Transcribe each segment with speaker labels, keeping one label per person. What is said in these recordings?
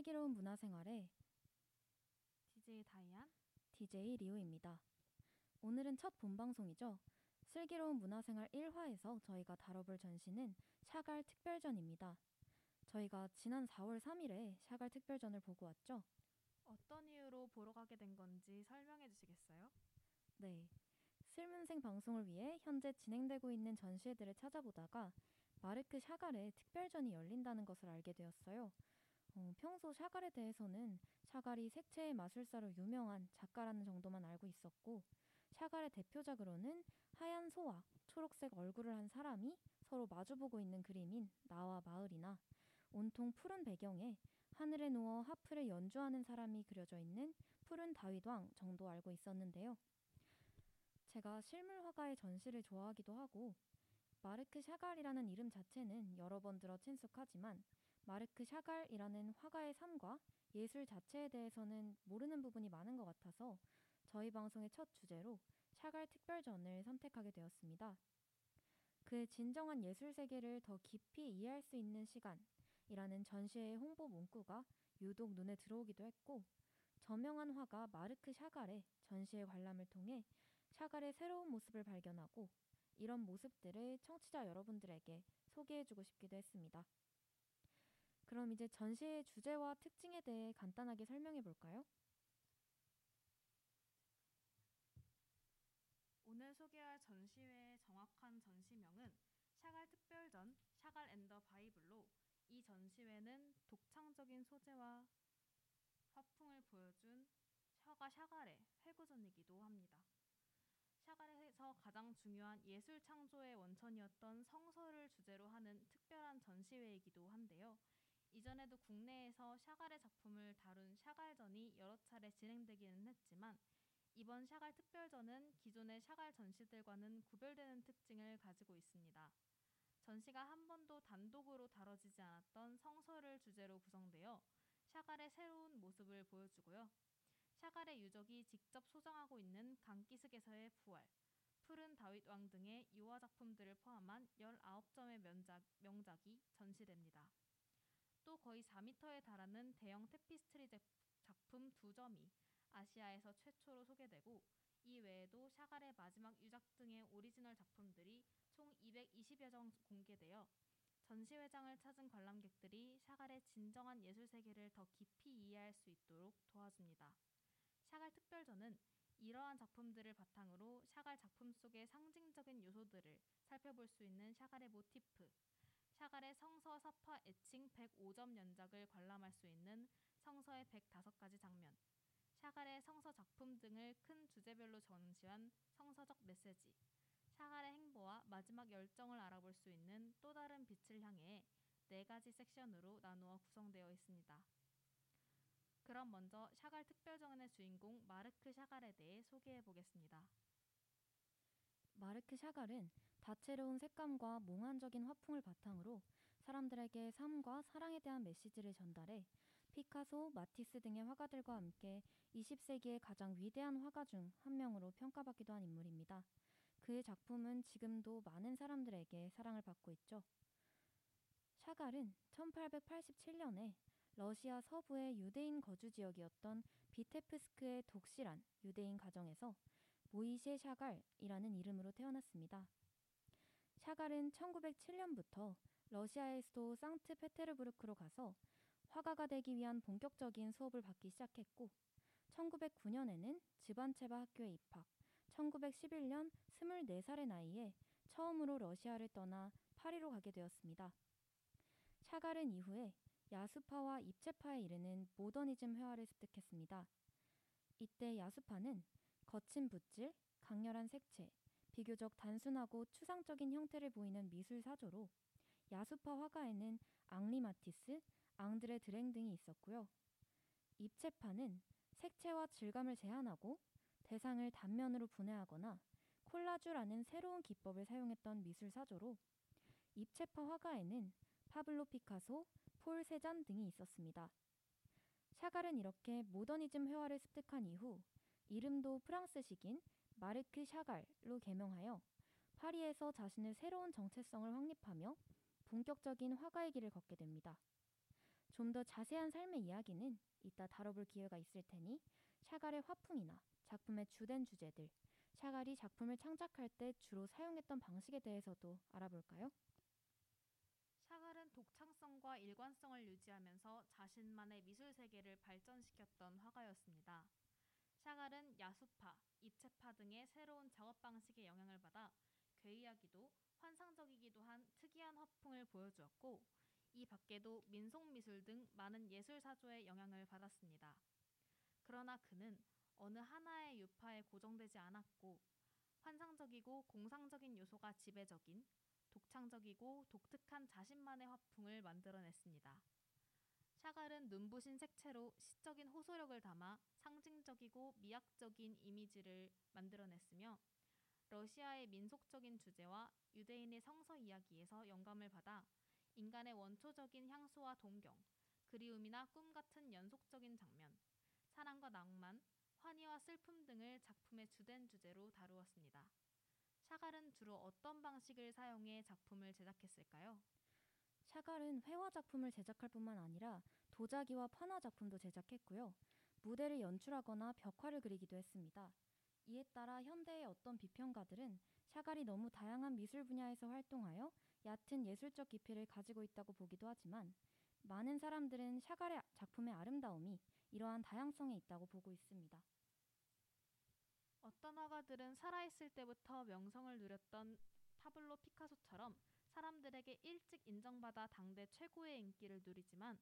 Speaker 1: 슬기로운 문화생활의
Speaker 2: DJ 다이안,
Speaker 1: DJ 리오입니다. 오늘은 첫 본방송이죠. 슬기로운 문화생활 1화에서 저희가 다뤄볼 전시는 샤갈 특별전입니다. 저희가 지난 4월 3일에 샤갈 특별전을 보고 왔죠.
Speaker 2: 어떤 이유로 보러 가게 된 건지 설명해 주시겠어요?
Speaker 1: 네. 슬문생 방송을 위해 현재 진행되고 있는 전시회들을 찾아보다가 마르크 샤갈의 특별전이 열린다는 것을 알게 되었어요. 어, 평소 샤갈에 대해서는 샤갈이 색채의 마술사로 유명한 작가라는 정도만 알고 있었고 샤갈의 대표작으로는 하얀 소와 초록색 얼굴을 한 사람이 서로 마주보고 있는 그림인 나와 마을이나 온통 푸른 배경에 하늘에 누워 하프를 연주하는 사람이 그려져 있는 푸른 다윗왕 정도 알고 있었는데요. 제가 실물 화가의 전시를 좋아하기도 하고 마르크 샤갈이라는 이름 자체는 여러 번 들어 친숙하지만 마르크 샤갈이라는 화가의 삶과 예술 자체에 대해서는 모르는 부분이 많은 것 같아서 저희 방송의 첫 주제로 샤갈 특별전을 선택하게 되었습니다. 그의 진정한 예술 세계를 더 깊이 이해할 수 있는 시간이라는 전시회의 홍보 문구가 유독 눈에 들어오기도 했고 저명한 화가 마르크 샤갈의 전시회 관람을 통해 샤갈의 새로운 모습을 발견하고 이런 모습들을 청취자 여러분들에게 소개해주고 싶기도 했습니다. 그럼 이제 전시의 주제와 특징에 대해 간단하게 설명해 볼까요?
Speaker 2: 오늘 소개할 전시회의 정확한 전시명은 샤갈 특별전 샤갈 앤더 바이블로 이 전시회는 독창적인 소재와 화풍을 보여준 샤가 샤갈의 회고전이기도 합니다. 샤갈에서 가장 중요한 예술 창조의 원천이었던 성서를 주제로 하는 특별한 전시회이기도 한데요. 이전에도 국내에서 샤갈의 작품을 다룬 샤갈전이 여러 차례 진행되기는 했지만 이번 샤갈 특별전은 기존의 샤갈 전시들과는 구별되는 특징을 가지고 있습니다. 전시가 한 번도 단독으로 다뤄지지 않았던 성서를 주제로 구성되어 샤갈의 새로운 모습을 보여주고요. 샤갈의 유족이 직접 소장하고 있는 강기슭에서의 부활, 푸른 다윗 왕 등의 유화 작품들을 포함한 19점의 명작, 명작이 전시됩니다. 또 거의 4m에 달하는 대형 태피스트리 작품 두 점이 아시아에서 최초로 소개되고 이 외에도 샤갈의 마지막 유작 등의 오리지널 작품들이 총 220여 점 공개되어 전시회장을 찾은 관람객들이 샤갈의 진정한 예술 세계를 더 깊이 이해할 수 있도록 도와줍니다. 샤갈 특별전은 이러한 작품들을 바탕으로 샤갈 작품 속의 상징적인 요소들을 살펴볼 수 있는 샤갈의 모티프, 샤갈의 성서 서파 애칭 105점 연작을 관람할 수 있는 성서의 105가지 장면, 샤갈의 성서 작품 등을 큰 주제별로 전시한 성서적 메시지, 샤갈의 행보와 마지막 열정을 알아볼 수 있는 또 다른 빛을 향해 네 가지 섹션으로 나누어 구성되어 있습니다. 그럼 먼저 샤갈 특별전의 주인공 마르크 샤갈에 대해 소개해 보겠습니다.
Speaker 1: 마르크 샤갈은 다채로운 색감과 몽환적인 화풍을 바탕으로 사람들에게 삶과 사랑에 대한 메시지를 전달해 피카소, 마티스 등의 화가들과 함께 20세기의 가장 위대한 화가 중 한 명으로 평가받기도 한 인물입니다. 그의 작품은 지금도 많은 사람들에게 사랑을 받고 있죠. 샤갈은 1887년에 러시아 서부의 유대인 거주 지역이었던 비테프스크의 독실한 유대인 가정에서 모이셰 샤갈이라는 이름으로 태어났습니다. 샤갈은 1907년부터 러시아의 수도 상트 페테르부르크로 가서 화가가 되기 위한 본격적인 수업을 받기 시작했고 1909년에는 집안체바 학교에 입학, 1911년 24살의 나이에 처음으로 러시아를 떠나 파리로 가게 되었습니다. 샤갈은 이후에 야수파와 입체파에 이르는 모더니즘 회화를 습득했습니다. 이때 야수파는 거친 붓질, 강렬한 색채, 비교적 단순하고 추상적인 형태를 보이는 미술 사조로 야수파 화가에는 앙리 마티스, 앙드레 드랭 등이 있었고요. 입체파는 색채와 질감을 제한하고 대상을 단면으로 분해하거나 콜라주라는 새로운 기법을 사용했던 미술 사조로 입체파 화가에는 파블로 피카소, 폴 세잔 등이 있었습니다. 샤갈은 이렇게 모더니즘 회화를 습득한 이후 이름도 프랑스식인 마르크 샤갈로 개명하여 파리에서 자신의 새로운 정체성을 확립하며 본격적인 화가의 길을 걷게 됩니다. 좀 더 자세한 삶의 이야기는 이따 다뤄볼 기회가 있을 테니 샤갈의 화풍이나 작품의 주된 주제들, 샤갈이 작품을 창작할 때 주로 사용했던 방식에 대해서도 알아볼까요?
Speaker 2: 샤갈은 독창성과 일관성을 유지하면서 자신만의 미술 세계를 발전시켰던 화가였습니다. 샤갈은 야수파, 입체파 등의 새로운 작업 방식의 영향을 받아 괴이하기도 환상적이기도 한 특이한 화풍을 보여주었고, 이 밖에도 민속미술 등 많은 예술 사조의 영향을 받았습니다. 그러나 그는 어느 하나의 유파에 고정되지 않았고, 환상적이고 공상적인 요소가 지배적인 독창적이고 독특한 자신만의 화풍을 만들어냈습니다. 샤갈은 눈부신 색채로 시적인 호소력을 담아 상징적이고 미학적인 이미지를 만들어냈으며 러시아의 민속적인 주제와 유대인의 성서 이야기에서 영감을 받아 인간의 원초적인 향수와 동경, 그리움이나 꿈 같은 연속적인 장면, 사랑과 낭만, 환희와 슬픔 등을 작품의 주된 주제로 다루었습니다. 샤갈은 주로 어떤 방식을 사용해 작품을 제작했을까요?
Speaker 1: 샤갈은 회화 작품을 제작할 뿐만 아니라 도자기와 판화 작품도 제작했고요. 무대를 연출하거나 벽화를 그리기도 했습니다. 이에 따라 현대의 어떤 비평가들은 샤갈이 너무 다양한 미술 분야에서 활동하여 얕은 예술적 깊이를 가지고 있다고 보기도 하지만 많은 사람들은 샤갈의 작품의 아름다움이 이러한 다양성에 있다고 보고 있습니다.
Speaker 2: 어떤 화가들은 살아있을 때부터 명성을 누렸던 파블로 피카소처럼 사람들에게 일찍 인정받아 당대 최고의 인기를 누리지만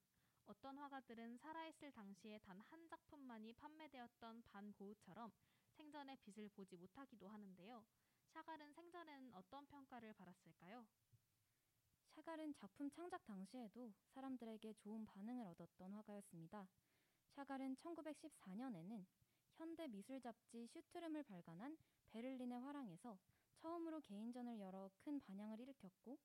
Speaker 2: 어떤 화가들은 살아있을 당시에 단 한 작품만이 판매되었던 반 고흐처럼 생전에 빛을 보지 못하기도 하는데요. 샤갈은 생전에는 어떤 평가를 받았을까요?
Speaker 1: 샤갈은 작품 창작 당시에도 사람들에게 좋은 반응을 얻었던 화가였습니다. 샤갈은 1914년에는 현대 미술 잡지 슈트름을 발간한 베를린의 화랑에서 처음으로 개인전을 열어 큰 반향을 일으켰고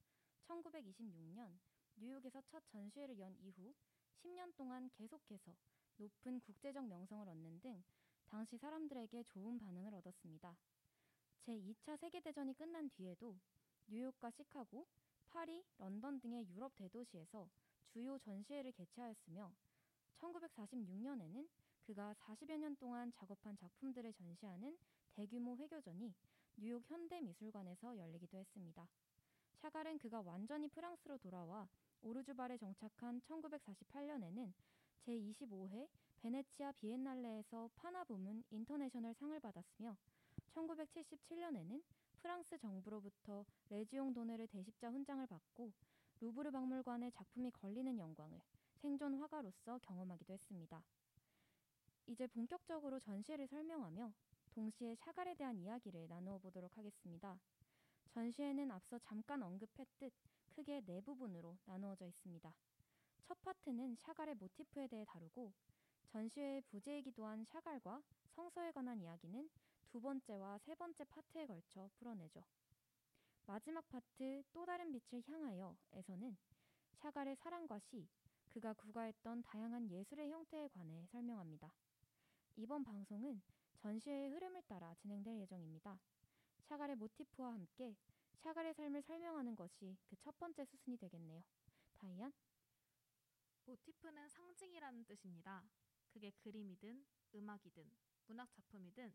Speaker 1: 1926년 뉴욕에서 첫 전시회를 연 이후 10년 동안 계속해서 높은 국제적 명성을 얻는 등 당시 사람들에게 좋은 반응을 얻었습니다. 제2차 세계대전이 끝난 뒤에도 뉴욕과 시카고, 파리, 런던 등의 유럽 대도시에서 주요 전시회를 개최하였으며 1946년에는 그가 40여 년 동안 작업한 작품들을 전시하는 대규모 회고전이 뉴욕 현대미술관에서 열리기도 했습니다. 샤갈은 그가 완전히 프랑스로 돌아와 오르주발에 정착한 1948년에는 제25회 베네치아 비엔날레에서 판화 부문 인터내셔널 상을 받았으며 1977년에는 프랑스 정부로부터 레지옹 도네르 대십자 훈장을 받고 루브르 박물관에 작품이 걸리는 영광을 생존 화가로서 경험하기도 했습니다. 이제 본격적으로 전시회를 설명하며 동시에 샤갈에 대한 이야기를 나누어 보도록 하겠습니다. 전시회는 앞서 잠깐 언급했듯 크게 네 부분으로 나누어져 있습니다. 첫 파트는 샤갈의 모티프에 대해 다루고 전시회의 부제이기도 한 샤갈과 성서에 관한 이야기는 두 번째와 세 번째 파트에 걸쳐 풀어내죠. 마지막 파트 또 다른 빛을 향하여에서는 샤갈의 사랑과 시, 그가 구가했던 다양한 예술의 형태에 관해 설명합니다. 이번 방송은 전시회의 흐름을 따라 진행될 예정입니다. 샤갈의 모티프와 함께 샤갈의 삶을 설명하는 것이 그 첫 번째 수순이 되겠네요. 다이안?
Speaker 2: 모티프는 상징이라는 뜻입니다. 그게 그림이든 음악이든 문학 작품이든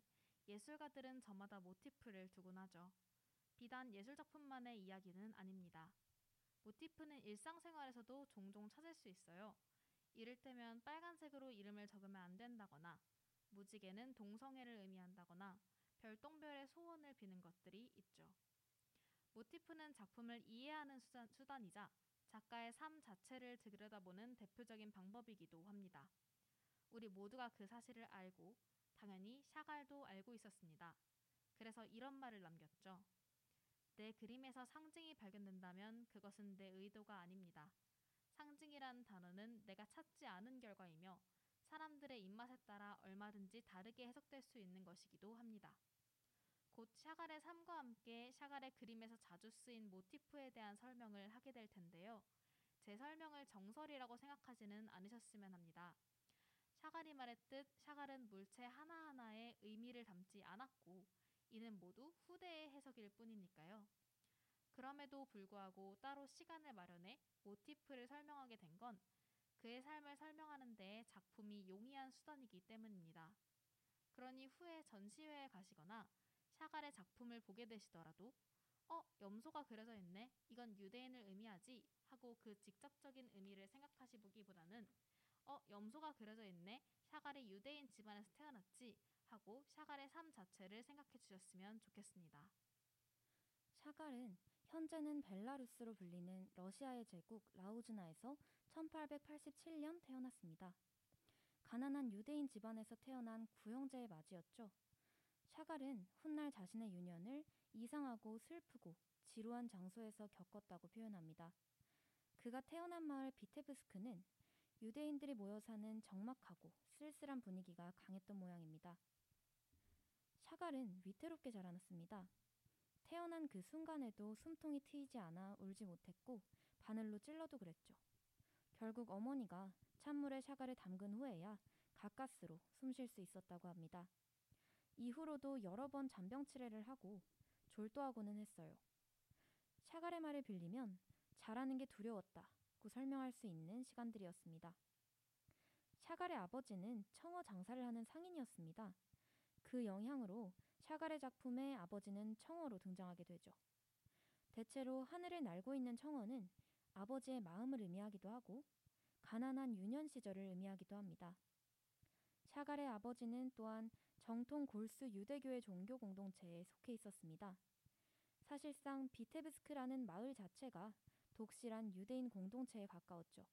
Speaker 2: 예술가들은 저마다 모티프를 두곤 하죠. 비단 예술 작품만의 이야기는 아닙니다. 모티프는 일상생활에서도 종종 찾을 수 있어요. 이를테면 빨간색으로 이름을 적으면 안 된다거나 무지개는 동성애를 의미한다거나 별똥별의 소원을 비는 것들이 있죠. 모티프는 작품을 이해하는 수단, 수단 이자 작가의 삶 자체를 들여다보는 대표적인 방법이기도 합니다. 우리 모두가 그 사실을 알고 당연히 샤갈도 알고 있었습니다. 그래서 이런 말을 남겼죠. 내 그림에서 상징이 발견된다면 그것은 내 의도가 아닙니다. 상징이란 단어는 내가 찾지 않은 결과이며 사람들의 입맛에 따라 얼마든지 다르게 해석될 수 있는 것이기도 합니다. 곧 샤갈의 삶과 함께 샤갈의 그림에서 자주 쓰인 모티프에 대한 설명을 하게 될 텐데요. 제 설명을 정설이라고 생각하지는 않으셨으면 합니다. 샤갈이 말했듯 샤갈은 물체 하나하나에 의미를 담지 않았고 이는 모두 후대의 해석일 뿐이니까요. 그럼에도 불구하고 따로 시간을 마련해 모티프를 설명하게 된 건 그의 삶을 설명하는 데 작품이 용이한 수단이기 때문입니다. 그러니 후에 전시회에 가시거나 샤갈의 작품을 보게 되시더라도 어, 염소가 그려져 있네. 이건 유대인을 의미하지. 하고 그 직접적인 의미를 생각하시 보기보다는 어, 염소가 그려져 있네. 샤갈이 유대인 집안에서 태어났지. 하고 샤갈의 삶 자체를 생각해 주셨으면 좋겠습니다.
Speaker 1: 샤갈은 현재는 벨라루스로 불리는 러시아의 제국 라우즈나에서 1887년 태어났습니다. 가난한 유대인 집안에서 태어난 구형제의 맞이였죠. 샤갈은 훗날 자신의 유년을 이상하고 슬프고 지루한 장소에서 겪었다고 표현합니다. 그가 태어난 마을 비테브스크는 유대인들이 모여 사는 적막하고 쓸쓸한 분위기가 강했던 모양입니다. 샤갈은 위태롭게 자라났습니다. 태어난 그 순간에도 숨통이 트이지 않아 울지 못했고 바늘로 찔러도 그랬죠. 결국 어머니가 찬물에 샤갈을 담근 후에야 가까스로 숨 쉴 수 있었다고 합니다. 이후로도 여러 번 잔병 치레를 하고 졸도하고는 했어요. 샤갈의 말을 빌리면 잘하는 게 두려웠다고 설명할 수 있는 시간들이었습니다. 샤갈의 아버지는 청어 장사를 하는 상인이었습니다. 그 영향으로 샤갈의 작품에 아버지는 청어로 등장하게 되죠. 대체로 하늘을 날고 있는 청어는 아버지의 마음을 의미하기도 하고 가난한 유년 시절을 의미하기도 합니다. 샤갈의 아버지는 또한 정통 골수 유대교의 종교 공동체에 속해 있었습니다. 사실상 비테브스크라는 마을 자체가 독실한 유대인 공동체에 가까웠죠.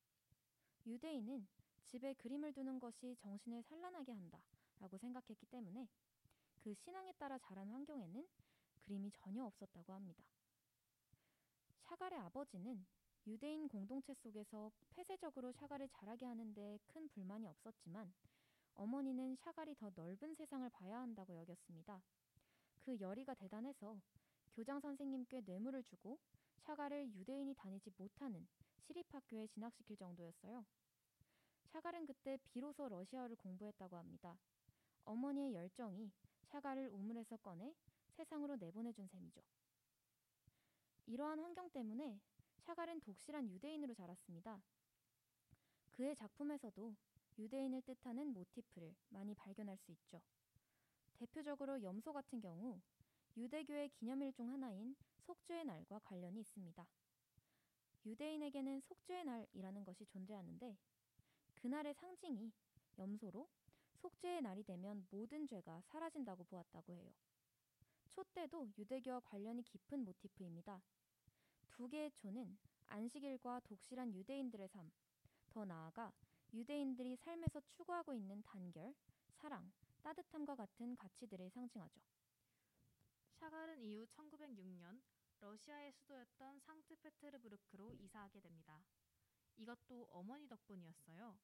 Speaker 1: 유대인은 집에 그림을 두는 것이 정신을 산란하게 한다 라고 생각했기 때문에 그 신앙에 따라 자란 환경에는 그림이 전혀 없었다고 합니다. 샤갈의 아버지는 유대인 공동체 속에서 폐쇄적으로 샤갈을 자라게 하는데 큰 불만이 없었지만 어머니는 샤갈이 더 넓은 세상을 봐야 한다고 여겼습니다. 그 열의가 대단해서 교장 선생님께 뇌물을 주고 샤갈을 유대인이 다니지 못하는 시립학교에 진학시킬 정도였어요. 샤갈은 그때 비로소 러시아어를 공부했다고 합니다. 어머니의 열정이 샤갈을 우물에서 꺼내 세상으로 내보내준 셈이죠. 이러한 환경 때문에 샤갈은 독실한 유대인으로 자랐습니다. 그의 작품에서도 유대인을 뜻하는 모티프를 많이 발견할 수 있죠. 대표적으로 염소 같은 경우 유대교의 기념일 중 하나인 속죄의 날과 관련이 있습니다. 유대인에게는 속죄의 날이라는 것이 존재하는데 그날의 상징이 염소로 속죄의 날이 되면 모든 죄가 사라진다고 보았다고 해요. 촛대도 유대교와 관련이 깊은 모티프입니다. 두 개의 초는 안식일과 독실한 유대인들의 삶, 더 나아가 유대인들이 삶에서 추구하고 있는 단결, 사랑, 따뜻함과 같은 가치들을 상징하죠.
Speaker 2: 샤갈은 이후 1906년 러시아의 수도였던 상트페테르부르크로 이사하게 됩니다. 이것도 어머니 덕분이었어요.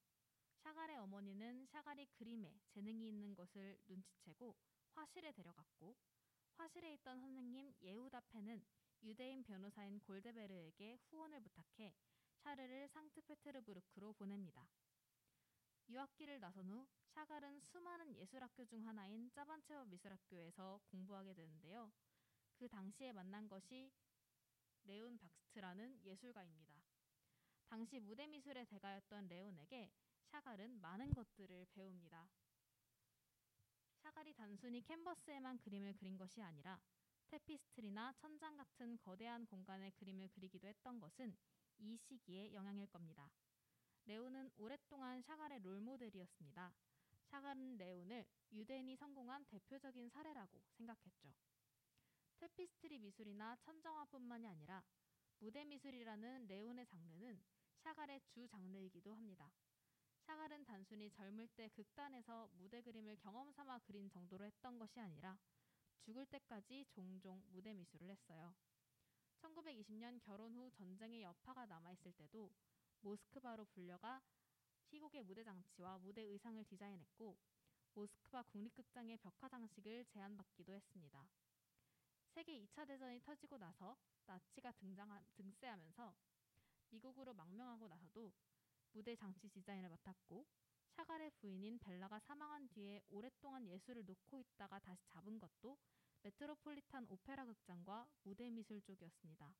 Speaker 2: 샤갈의 어머니는 샤갈이 그림에 재능이 있는 것을 눈치채고 화실에 데려갔고 화실에 있던 선생님 펜은 유대인 변호사인 골데베르에게 후원을 부탁해 샤르를 상트페테르부르크로 보냅니다. 유학기를 나선 후 샤갈은 수많은 예술학교 중 하나인 짜반체바 미술학교에서 공부하게 되는데요. 그 당시에 만난 것이 레온 박스트라는 예술가입니다. 당시 무대 미술의 대가였던 레온에게 샤갈은 많은 것들을 배웁니다. 샤갈이 단순히 캔버스에만 그림을 그린 것이 아니라 태피스트리나 천장 같은 거대한 공간에 그림을 그리기도 했던 것은 이 시기의 영향일 겁니다. 레온은 오랫동안 샤갈의 롤모델이었습니다. 샤갈은 레온을 유대인이 성공한 대표적인 사례라고 생각했죠. 태피스트리 미술이나 천정화뿐만이 아니라 무대 미술이라는 레온의 장르는 샤갈의 주 장르이기도 합니다. 샤갈은 단순히 젊을 때 극단에서 무대 그림을 경험 삼아 그린 정도로 했던 것이 아니라 죽을 때까지 종종 무대 미술을 했어요. 1920년 결혼 후 전쟁의 여파가 남아있을 때도 모스크바로 불려가 희곡의 무대 장치와 무대 의상을 디자인했고 모스크바 국립극장의 벽화 장식을 제안받기도 했습니다. 세계 2차 대전이 터지고 나서 나치가 등장하, 등세하면서 미국으로 망명하고 나서도 무대 장치 디자인을 맡았고 샤갈의 부인인 벨라가 사망한 뒤에 오랫동안 예술을 놓고 있다가 다시 잡은 것도 메트로폴리탄 오페라 극장과 무대 미술 쪽이었습니다.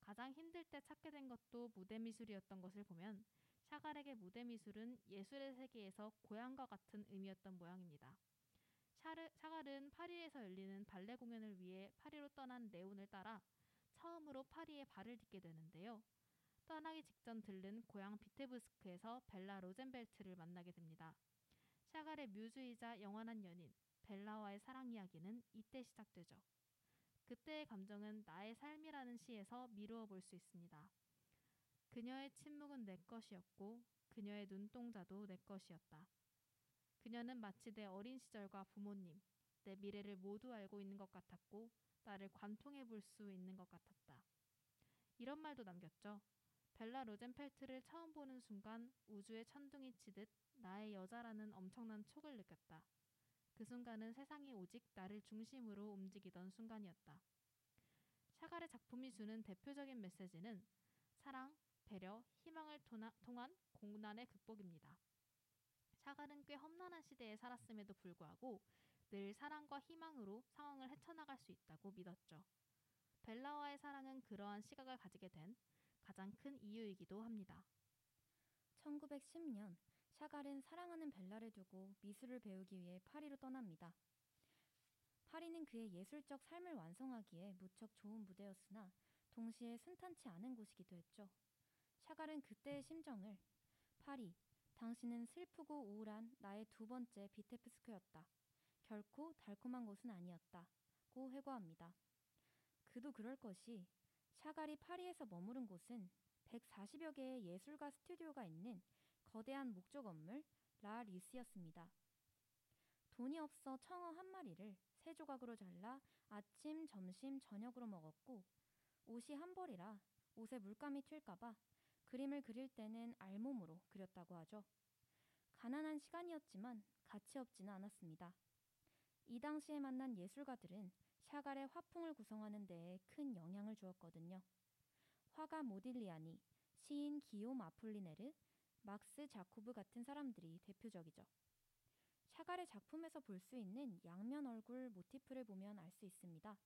Speaker 2: 가장 힘들 때 찾게 된 것도 무대 미술이었던 것을 보면 샤갈에게 무대 미술은 예술의 세계에서 고향과 같은 의미였던 모양입니다. 샤르, 샤갈은 파리에서 열리는 발레 공연을 위해 파리로 떠난 네온을 따라 처음으로 파리에 발을 딛게 되는데요. 떠나기 직전 들른 고향 비테브스크에서 벨라 로젠벨트를 만나게 됩니다. 샤갈의 뮤즈이자 영원한 연인 벨라와의 사랑 이야기는 이때 시작되죠. 그때의 감정은 나의 삶이라는 시에서 미루어 볼 수 있습니다. 그녀의 침묵은 내 것이었고 그녀의 눈동자도 내 것이었다. 그녀는 마치 내 어린 시절과 부모님, 내 미래를 모두 알고 있는 것 같았고 나를 관통해 볼 수 있는 것 같았다. 이런 말도 남겼죠. 벨라 로젠펠트를 처음 보는 순간 우주에 천둥이 치듯 나의 여자라는 엄청난 촉을 느꼈다. 그 순간은 세상이 오직 나를 중심으로 움직이던 순간이었다. 샤갈의 작품이 주는 대표적인 메시지는 사랑, 배려, 희망을 통한 공난의 극복입니다. 샤갈은 꽤 험난한 시대에 살았음에도 불구하고 늘 사랑과 희망으로 상황을 헤쳐나갈 수 있다고 믿었죠. 벨라와의 사랑은 그러한 시각을 가지게 된 가장 큰 이유이기도 합니다.
Speaker 1: 1910년 샤갈은 사랑하는 벨라를 두고 미술을 배우기 위해 파리로 떠납니다. 파리는 그의 예술적 삶을 완성하기에 무척 좋은 무대였으나 동시에 순탄치 않은 곳이기도 했죠. 샤갈은 그때의 심정을 파리, 당신은 슬프고 우울한 나의 두 번째 비테프스크였다. 결코 달콤한 곳은 아니었다. 고 회고합니다. 그도 그럴 것이 샤갈이 파리에서 머무른 곳은 140여 개의 예술가 스튜디오가 있는 거대한 목조 건물 라 리스였습니다. 돈이 없어 청어 한 마리를 세 조각으로 잘라 아침, 점심, 저녁으로 먹었고 옷이 한 벌이라 옷에 물감이 튈까봐 그림을 그릴 때는 알몸으로 그렸다고 하죠. 가난한 시간이었지만 가치 없지는 않았습니다. 이 당시에 만난 예술가들은 샤갈의 화풍을 구성하는 데에 큰 영향을 주었거든요. 화가 모딜리아니, 시인 기욤 아폴리네르, 막스 자코브 같은 사람들이 대표적이죠. 샤갈의 작품에서 볼 수 있는 양면 얼굴 모티프를 보면 알 수 있습니다.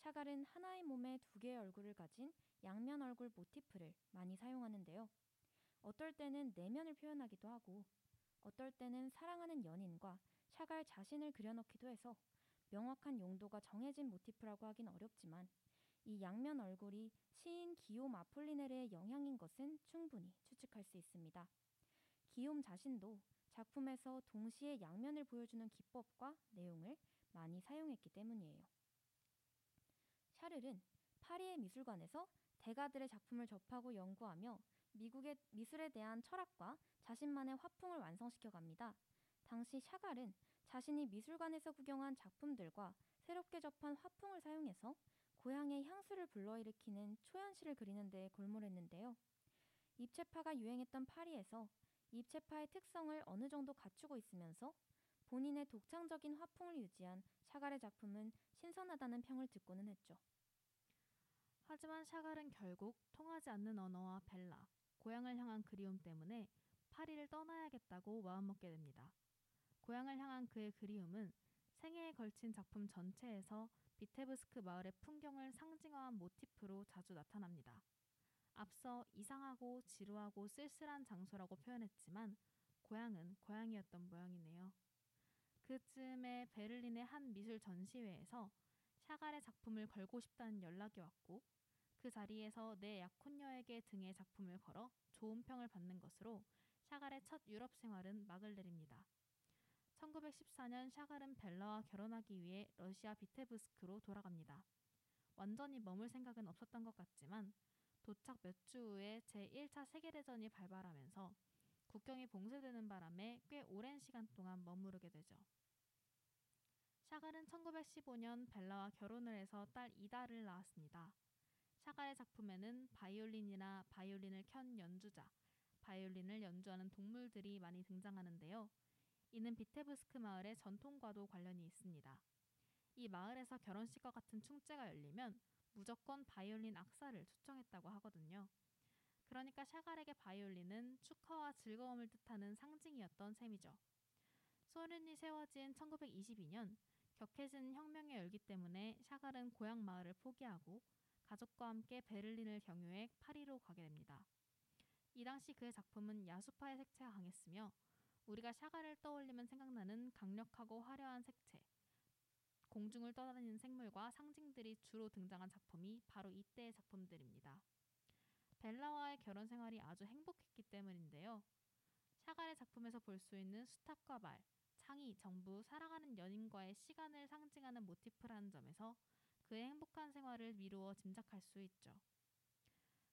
Speaker 1: 샤갈은 하나의 몸에 두 개의 얼굴을 가진 양면 얼굴 모티프를 많이 사용하는데요. 어떨 때는 내면을 표현하기도 하고, 어떨 때는 사랑하는 연인과 샤갈 자신을 그려넣기도 해서 명확한 용도가 정해진 모티프라고 하긴 어렵지만 이 양면 얼굴이 시인 기욤 아폴리네르의 영향인 것은 충분히 추측할 수 있습니다. 기욤 자신도 작품에서 동시에 양면을 보여주는 기법과 내용을 많이 사용했기 때문이에요. 샤를은 파리의 미술관에서 대가들의 작품을 접하고 연구하며 미국의 미술에 대한 철학과 자신만의 화풍을 완성시켜 갑니다. 당시 샤갈은 자신이 미술관에서 구경한 작품들과 새롭게 접한 화풍을 사용해서 고향의 향수를 불러일으키는 초연시를 그리는 데 골몰했는데요. 입체파가 유행했던 파리에서 입체파의 특성을 어느 정도 갖추고 있으면서 본인의 독창적인 화풍을 유지한 샤갈의 작품은 신선하다는 평을 듣고는 했죠.
Speaker 2: 하지만 샤갈은 결국 통하지 않는 언어와 벨라, 고향을 향한 그리움 때문에 파리를 떠나야겠다고 마음먹게 됩니다. 고향을 향한 그의 그리움은 생애에 걸친 작품 전체에서 비테브스크 마을의 풍경을 상징화한 모티프로 자주 나타납니다. 앞서 이상하고 지루하고 쓸쓸한 장소라고 표현했지만 고향은 고향이었던 모양이네요. 그쯤에 베를린의 한 미술 전시회에서 샤갈의 작품을 걸고 싶다는 연락이 왔고 그 자리에서 내 약혼녀에게 등의 작품을 걸어 좋은 평을 받는 것으로 샤갈의 첫 유럽 생활은 막을 내립니다. 1914년 샤갈은 벨라와 결혼하기 위해 러시아 비테브스크로 돌아갑니다. 완전히 머물 생각은 없었던 것 같지만 도착 몇 주 후에 제1차 세계대전이 발발하면서 국경이 봉쇄되는 바람에 꽤 오랜 시간 동안 머무르게 되죠. 샤갈은 1915년 벨라와 결혼을 해서 딸 이다를 낳았습니다. 샤갈의 작품에는 바이올린이나 바이올린을 켠 연주자, 바이올린을 연주하는 동물들이 많이 등장하는데요. 이는 비테브스크 마을의 전통과도 관련이 있습니다. 이 마을에서 결혼식과 같은 충제가 열리면 무조건 바이올린 악사를 초청했다고 하거든요. 그러니까 샤갈에게 바이올린은 축하와 즐거움을 뜻하는 상징이었던 셈이죠. 소련이 세워진 1922년 격해진 혁명의 열기 때문에 샤갈은 고향 마을을 포기하고 가족과 함께 베를린을 경유해 파리로 가게 됩니다. 이 당시 그의 작품은 야수파의 색채가 강했으며 우리가 샤갈을 떠올리면 생각나는 강력하고 화려한 색채, 공중을 떠다니는 생물과 상징들이 주로 등장한 작품이 바로 이때의 작품들입니다. 벨라와의 결혼 생활이 아주 행복했기 때문인데요. 샤갈의 작품에서 볼 수 있는 수탉과 말, 창이 전부 사랑하는 연인과의 시간을 상징하는 모티프라는 점에서 그의 행복한 생활을 미루어 짐작할 수 있죠.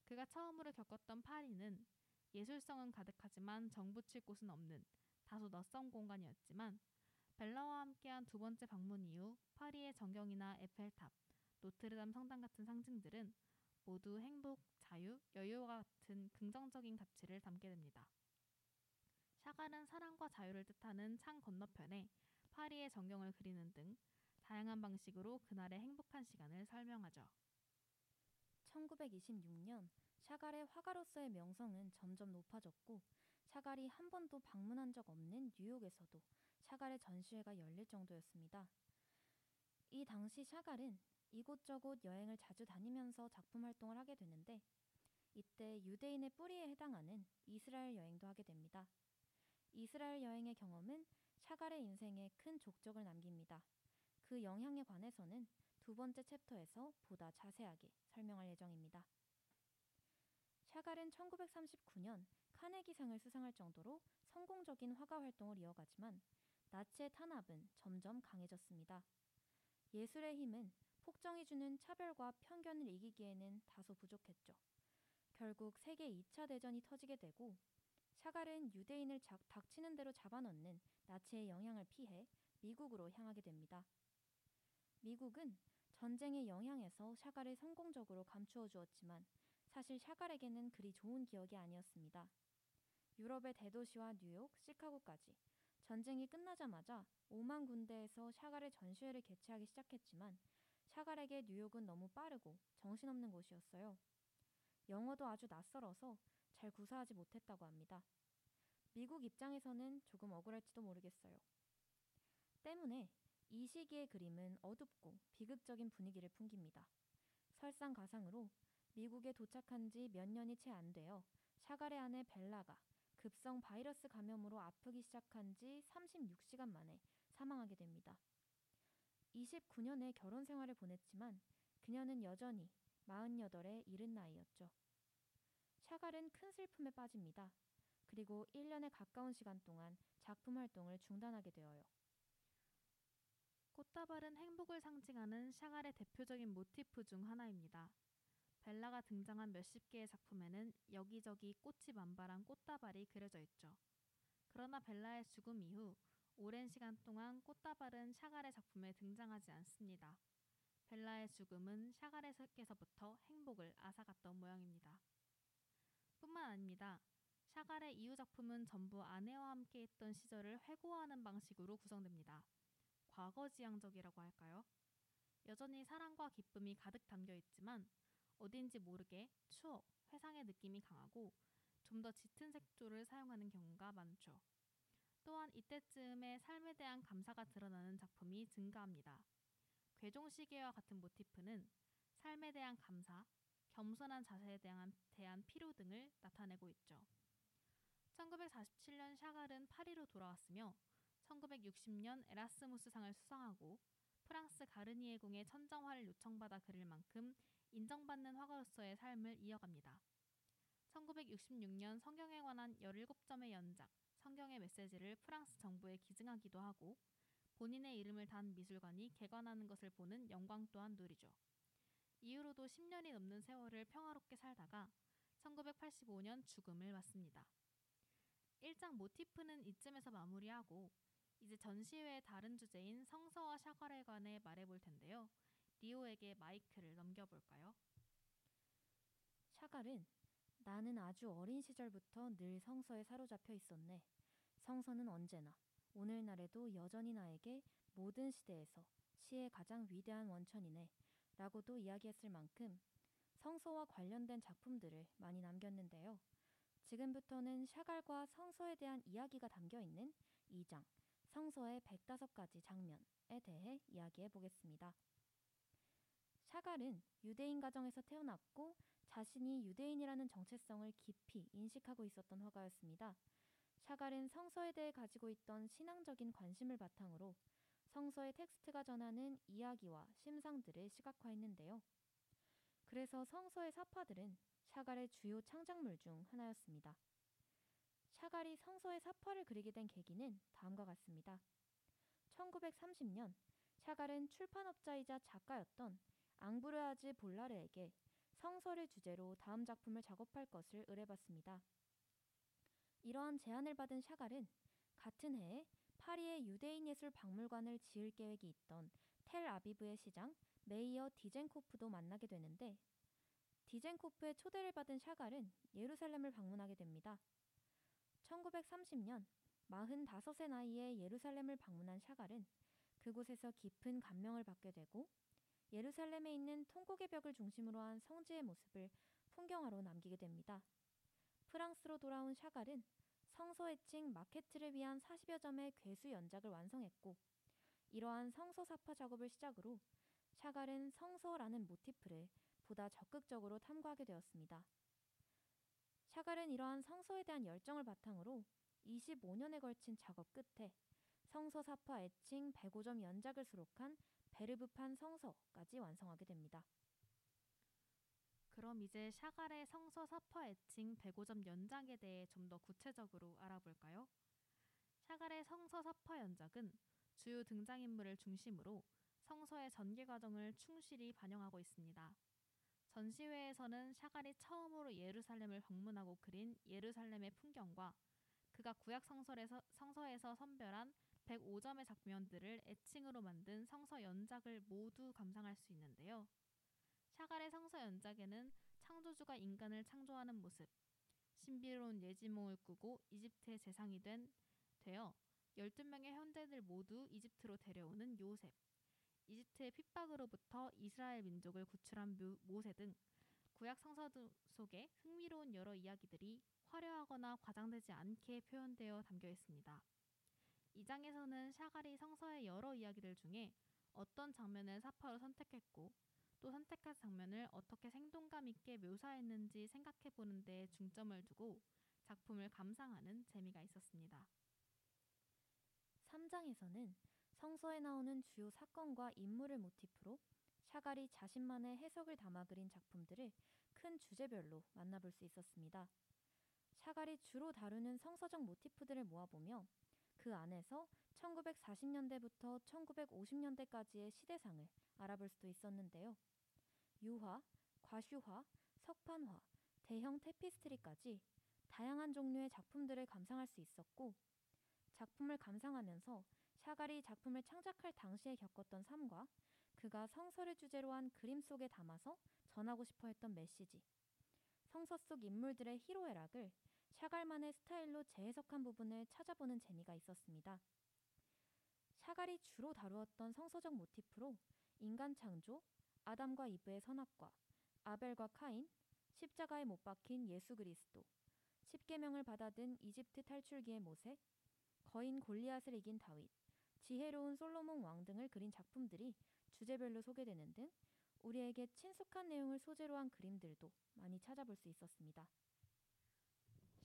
Speaker 2: 그가 처음으로 겪었던 파리는 예술성은 가득하지만 정붙일 곳은 없는 다소 낯선 공간이었지만 벨라와 함께한 두 번째 방문 이후 파리의 정경이나 에펠탑, 노트르담 성당 같은 상징들은 모두 행복, 자유, 여유와 같은 긍정적인 가치를 담게 됩니다. 샤갈은 사랑과 자유를 뜻하는 창 건너편에 파리의 전경을 그리는 등 다양한 방식으로 그날의 행복한 시간을 설명하죠.
Speaker 1: 1926년 샤갈의 화가로서의 명성은 점점 높아졌고 샤갈이 한 번도 방문한 적 없는 뉴욕에서도 샤갈의 전시회가 열릴 정도였습니다. 이 당시 샤갈은 이곳저곳 여행을 자주 다니면서 작품 활동을 하게 되는데 이때 유대인의 뿌리에 해당하는 이스라엘 여행도 하게 됩니다. 이스라엘 여행의 경험은 샤갈의 인생에 큰 족적을 남깁니다. 그 영향에 관해서는 두 번째 챕터에서 보다 자세하게 설명할 예정입니다. 샤갈은 1939년 카네기상을 수상할 정도로 성공적인 화가 활동을 이어가지만 나치의 탄압은 점점 강해졌습니다. 예술의 힘은 폭정이 주는 차별과 편견을 이기기에는 다소 부족했죠. 결국 세계 2차 대전이 터지게 되고 샤갈은 유대인을 작, 닥치는 대로 잡아넣는 나치의 영향을 피해 미국으로 향하게 됩니다. 미국은 전쟁의 영향에서 샤갈을 성공적으로 감추어 주었지만 사실 샤갈에게는 그리 좋은 기억이 아니었습니다. 유럽의 대도시와 뉴욕, 시카고까지 전쟁이 끝나자마자 5만 군데에서 샤갈의 전시회를 개최하기 시작했지만 샤갈에게 뉴욕은 너무 빠르고 정신없는 곳이었어요. 영어도 아주 낯설어서 잘 구사하지 못했다고 합니다. 미국 입장에서는 조금 억울할지도 모르겠어요. 때문에 이 시기의 그림은 어둡고 비극적인 분위기를 풍깁니다. 설상가상으로 미국에 도착한 지 몇 년이 채 안 되어 샤갈의 아내 벨라가 급성 바이러스 감염으로 아프기 시작한 지 36시간 만에 사망하게 됩니다. 29년의 결혼 생활을 보냈지만 그녀는 여전히 48의 이른 나이였죠. 샤갈은 큰 슬픔에 빠집니다. 그리고 1년에 가까운 시간 동안 작품 활동을 중단하게 되어요.
Speaker 2: 꽃다발은 행복을 상징하는 샤갈의 대표적인 모티프 중 하나입니다. 벨라가 등장한 몇십 개의 작품에는 여기저기 꽃이 만발한 꽃다발이 그려져 있죠. 그러나 벨라의 죽음 이후 오랜 시간 동안 꽃다발은 샤갈의 작품에 등장하지 않습니다. 벨라의 죽음은 샤갈에게서부터 행복을 앗아갔던 모양입니다. 뿐만 아닙니다. 샤갈의 이후 작품은 전부 아내와 함께 했던 시절을 회고하는 방식으로 구성됩니다. 과거지향적이라고 할까요? 여전히 사랑과 기쁨이 가득 담겨 있지만 어딘지 모르게 추억, 회상의 느낌이 강하고 좀 더 짙은 색조를 사용하는 경우가 많죠. 또한 이때쯤에 삶에 대한 감사가 드러나는 작품이 증가합니다. 괴종시계와 같은 모티프는 삶에 대한 감사, 겸손한 자세에 대한, 대한 필요 등을 나타내고 있죠. 1947년 샤갈은 파리로 돌아왔으며 1960년 에라스무스상을 수상하고 프랑스 가르니에 궁의 천정화를 요청받아 그릴 만큼 인정받는 화가로서의 삶을 이어갑니다. 1966년 성경에 관한 17점의 연작, 성경의 메시지를 프랑스 정부에 기증하기도 하고 본인의 이름을 단 미술관이 개관하는 것을 보는 영광 또한 누리죠. 이후로도 10년이 넘는 세월을 평화롭게 살다가 1985년 죽음을 맞습니다. 1장 모티프는 이쯤에서 마무리하고 이제 전시회의 다른 주제인 성서와 샤갈에 관해 말해볼 텐데요. 리오에게 마이크를 넘겨볼까요?
Speaker 1: 샤갈은 나는 아주 어린 시절부터 늘 성서에 사로잡혀 있었네. 성서는 언제나 오늘날에도 여전히 나에게 모든 시대에서 시의 가장 위대한 원천이네. 라고도 이야기했을 만큼 성서와 관련된 작품들을 많이 남겼는데요. 지금부터는 샤갈과 성서에 대한 이야기가 담겨 있는 2장, 성서의 105가지 장면에 대해 이야기해 보겠습니다. 샤갈은 유대인 가정에서 태어났고 자신이 유대인이라는 정체성을 깊이 인식하고 있었던 화가였습니다. 샤갈은 성서에 대해 가지고 있던 신앙적인 관심을 바탕으로 성서의 텍스트가 전하는 이야기와 심상들을 시각화했는데요. 그래서 성서의 사파들은 샤갈의 주요 창작물 중 하나였습니다. 샤갈이 성서의 사파를 그리게 된 계기는 다음과 같습니다. 1930년 샤갈은 출판업자이자 작가였던 앙브르아즈 볼라르에게 성서를 주제로 다음 작품을 작업할 것을 의뢰받습니다. 이러한 제안을 받은 샤갈은 같은 해에 파리의 유대인 예술 박물관을 지을 계획이 있던 텔 아비브의 시장 메이어 디젠코프도 만나게 되는데 디젠코프의 초대를 받은 샤갈은 예루살렘을 방문하게 됩니다. 1930년 45세 나이에 예루살렘을 방문한 샤갈은 그곳에서 깊은 감명을 받게 되고 예루살렘에 있는 통곡의 벽을 중심으로 한 성지의 모습을 풍경화로 남기게 됩니다. 프랑스로 돌아온 샤갈은 성서 애칭 마케트를 위한 40여 점의 괴수 연작을 완성했고 이러한 성서 사파 작업을 시작으로 샤갈은 성서라는 모티프를 보다 적극적으로 탐구하게 되었습니다. 샤갈은 이러한 성서에 대한 열정을 바탕으로 25년에 걸친 작업 끝에 성서 사파 애칭 105점 연작을 수록한 베르브판 성서까지 완성하게 됩니다.
Speaker 2: 그럼 이제 샤갈의 성서 사파 애칭 105점 연작에 대해 좀 더 구체적으로 알아볼까요? 샤갈의 성서 사파 연작은 주요 등장인물을 중심으로 성서의 전개 과정을 충실히 반영하고 있습니다. 전시회에서는 샤갈이 처음으로 예루살렘을 방문하고 그린 예루살렘의 풍경과 그가 구약 성서에서, 성서에서 선별한 105점의 장면들을 애칭으로 만든 성서 연작을 모두 감상할 수 있는데요. 샤갈의 성서 연작에는 창조주가 인간을 창조하는 모습, 신비로운 예지몽을 꾸고 이집트의 재상이 된 되어 12명의 현대들 모두 이집트로 데려오는 요셉, 이집트의 핍박으로부터 이스라엘 민족을 구출한 묘, 모세 등 구약 성서 속에 흥미로운 여러 이야기들이 화려하거나 과장되지 않게 표현되어 담겨 있습니다. 이 장에서는 샤갈이 성서의 여러 이야기들 중에 어떤 장면을 사파로 선택했고 또 선택한 장면을 어떻게 생동감 있게 묘사했는지 생각해 보는 데 중점을 두고 작품을 감상하는 재미가 있었습니다.
Speaker 1: 3장에서는 성서에 나오는 주요 사건과 인물을 모티프로 샤갈이 자신만의 해석을 담아 그린 작품들을 큰 주제별로 만나볼 수 있었습니다. 샤갈이 주로 다루는 성서적 모티프들을 모아보며 그 안에서 1940년대부터 1950년대까지의 시대상을 알아볼 수도 있었는데요. 유화, 과슈화, 석판화, 대형 테피스트리까지 다양한 종류의 작품들을 감상할 수 있었고 작품을 감상하면서 샤갈이 작품을 창작할 당시에 겪었던 삶과 그가 성서를 주제로 한 그림 속에 담아서 전하고 싶어 했던 메시지, 성서 속 인물들의 희로애락을 샤갈만의 스타일로 재해석한 부분을 찾아보는 재미가 있었습니다. 샤갈이 주로 다루었던 성서적 모티프로 인간 창조, 아담과 이브의 선악과, 아벨과 카인, 십자가에 못 박힌 예수 그리스도, 십계명을 받아든 이집트 탈출기의 모세, 거인 골리앗을 이긴 다윗, 지혜로운 솔로몬 왕 등을 그린 작품들이 주제별로 소개되는 등 우리에게 친숙한 내용을 소재로 한 그림들도 많이 찾아볼 수 있었습니다.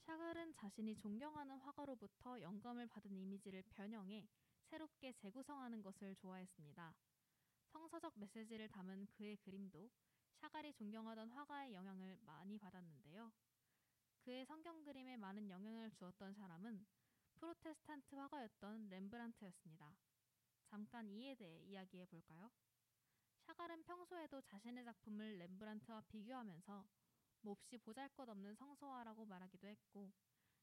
Speaker 2: 샤갈은 자신이 존경하는 화가로부터 영감을 받은 이미지를 변형해 새롭게 재구성하는 것을 좋아했습니다. 성서적 메시지를 담은 그의 그림도 샤갈이 존경하던 화가의 영향을 많이 받았는데요. 그의 성경 그림에 많은 영향을 주었던 사람은 프로테스탄트 화가였던 렘브란트였습니다. 잠깐 이에 대해 이야기해 볼까요? 샤갈은 평소에도 자신의 작품을 렘브란트와 비교하면서 몹시 보잘것없는 성서화라고 말하기도 했고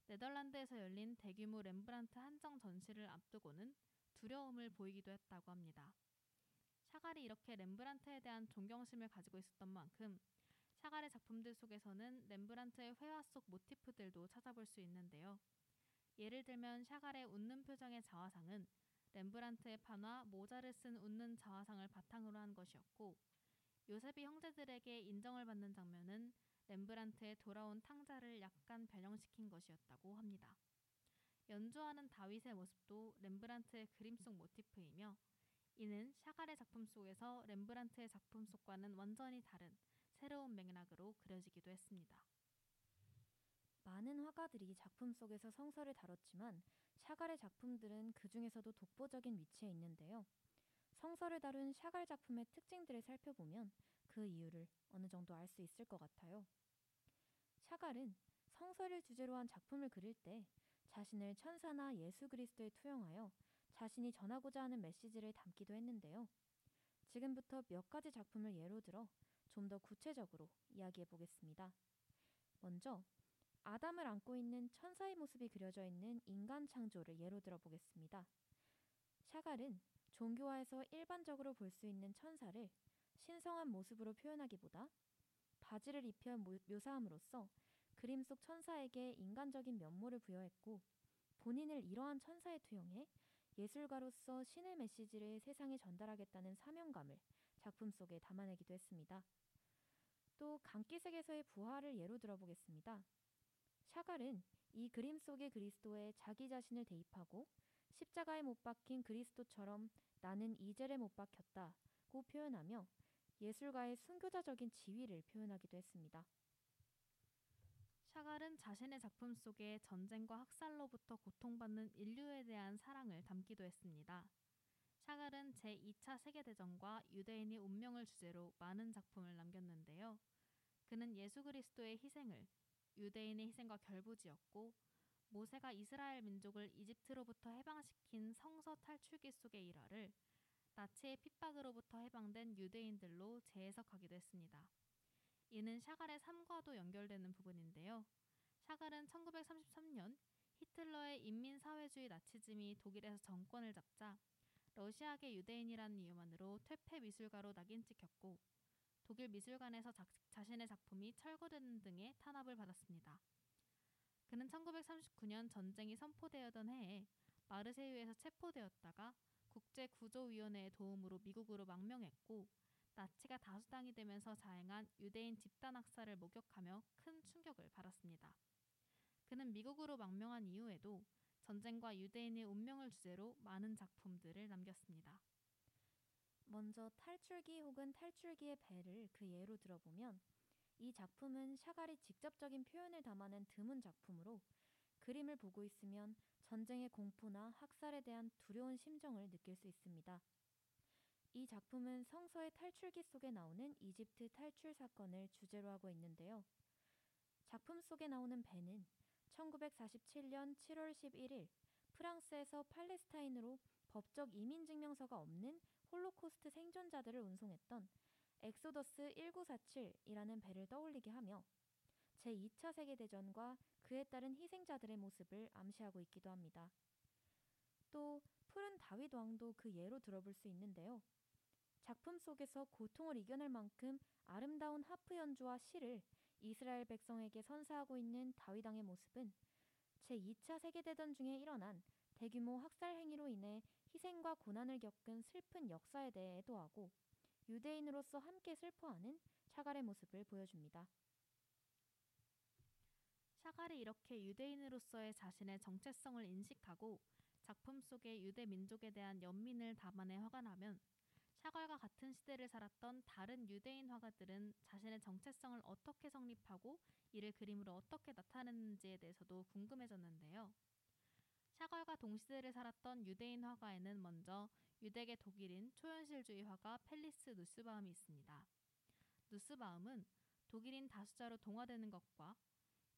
Speaker 2: 네덜란드에서 열린 대규모 렘브란트 한정 전시를 앞두고는 두려움을 보이기도 했다고 합니다. 샤갈이 이렇게 렘브란트에 대한 존경심을 가지고 있었던 만큼 샤갈의 작품들 속에서는 렘브란트의 회화 속 모티프들도 찾아볼 수 있는데요. 예를 들면 샤갈의 웃는 표정의 자화상은 렘브란트의 판화 모자를 쓴 웃는 자화상을 바탕으로 한 것이었고 요셉이 형제들에게 인정을 받는 장면은 렘브란트의 돌아온 탕자를 약간 변형시킨 것이었다고 합니다. 연주하는 다윗의 모습도 렘브란트의 그림 속 모티프이며 이는 샤갈의 작품 속에서 렘브란트의 작품 속과는 완전히 다른 새로운 맥락으로 그려지기도 했습니다.
Speaker 1: 많은 화가들이 작품 속에서 성서를 다뤘지만 샤갈의 작품들은 그 중에서도 독보적인 위치에 있는데요. 성서를 다룬 샤갈 작품의 특징들을 살펴보면 그 이유를 어느 정도 알 수 있을 것 같아요. 샤갈은 성서를 주제로 한 작품을 그릴 때 자신을 천사나 예수 그리스도에 투영하여 자신이 전하고자 하는 메시지를 담기도 했는데요. 지금부터 몇 가지 작품을 예로 들어 좀 더 구체적으로 이야기해 보겠습니다. 먼저 아담을 안고 있는 천사의 모습이 그려져 있는 인간 창조를 예로 들어 보겠습니다. 샤갈은 종교화에서 일반적으로 볼 수 있는 천사를 신성한 모습으로 표현하기보다 바지를 입혀 모- 묘사함으로써 그림 속 천사에게 인간적인 면모를 부여했고 본인을 이러한 천사에 투영해 예술가로서 신의 메시지를 세상에 전달하겠다는 사명감을 작품 속에 담아내기도 했습니다. 또 강기색에서의 부활을 예로 들어보겠습니다. 샤갈은 이 그림 속의 그리스도에 자기 자신을 대입하고 십자가에 못 박힌 그리스도처럼 나는 이젤에 못 박혔다고 표현하며 예술가의 순교자적인 지위를 표현하기도 했습니다.
Speaker 2: 샤갈은 자신의 작품 속에 전쟁과 학살로부터 고통받는 인류에 대한 사랑을 담기도 했습니다. 샤갈은 제2차 세계대전과 유대인의 운명을 주제로 많은 작품을 남겼는데요. 그는 예수 그리스도의 희생을 유대인의 희생과 결부지었고 모세가 이스라엘 민족을 이집트로부터 해방시킨 성서 탈출기 속의 일화를 나치의 핍박으로부터 해방된 유대인들로 재해석하기도 했습니다. 이는 샤갈의 삶과도 연결되는 부분인데요. 샤갈은 1933년 히틀러의 인민사회주의 나치즘이 독일에서 정권을 잡자 러시아계 유대인이라는 이유만으로 퇴폐 미술가로 낙인 찍혔고 독일 미술관에서 자, 자신의 작품이 철거되는 등의 탄압을 받았습니다. 그는 1939년 전쟁이 선포되었던 해에 마르세유에서 체포되었다가 국제구조위원회의 도움으로 미국으로 망명했고 나치가 다수당이 되면서 자행한 유대인 집단 학살을 목격하며 큰 충격을 받았습니다. 그는 미국으로 망명한 이후에도 전쟁과 유대인의 운명을 주제로 많은 작품들을 남겼습니다.
Speaker 1: 먼저 탈출기 혹은 탈출기의 배를 그 예로 들어보면 이 작품은 샤갈이 직접적인 표현을 담아낸 드문 작품으로 그림을 보고 있으면 전쟁의 공포나 학살에 대한 두려운 심정을 느낄 수 있습니다. 이 작품은 성서의 탈출기 속에 나오는 이집트 탈출 사건을 주제로 하고 있는데요. 작품 속에 나오는 배는 1947년 7월 11일 프랑스에서 팔레스타인으로 법적 이민 증명서가 없는 홀로코스트 생존자들을 운송했던 엑소더스 1947이라는 배를 떠올리게 하며 제2차 세계대전과 그에 따른 희생자들의 모습을 암시하고 있기도 합니다. 또 푸른 다윗 왕도 그 예로 들어볼 수 있는데요. 작품 속에서 고통을 이겨낼 만큼 아름다운 하프 연주와 시를 이스라엘 백성에게 선사하고 있는 다윗 왕의 모습은 제2차 세계대전 중에 일어난 대규모 학살 행위로 인해 희생과 고난을 겪은 슬픈 역사에 대해 애도하고 유대인으로서 함께 슬퍼하는 샤갈의 모습을 보여줍니다.
Speaker 2: 샤갈이 이렇게 유대인으로서의 자신의 정체성을 인식하고 작품 속의 유대 민족에 대한 연민을 담아내 화가라면 샤갈과 같은 시대를 살았던 다른 유대인 화가들은 자신의 정체성을 어떻게 성립하고 이를 그림으로 어떻게 나타냈는지에 대해서도 궁금해졌는데요. 샤갈과 동시대를 살았던 유대인 화가에는 먼저 유대계 독일인 초현실주의 화가 펠리스 누스바움이 있습니다. 누스바움은 독일인 다수자로 동화되는 것과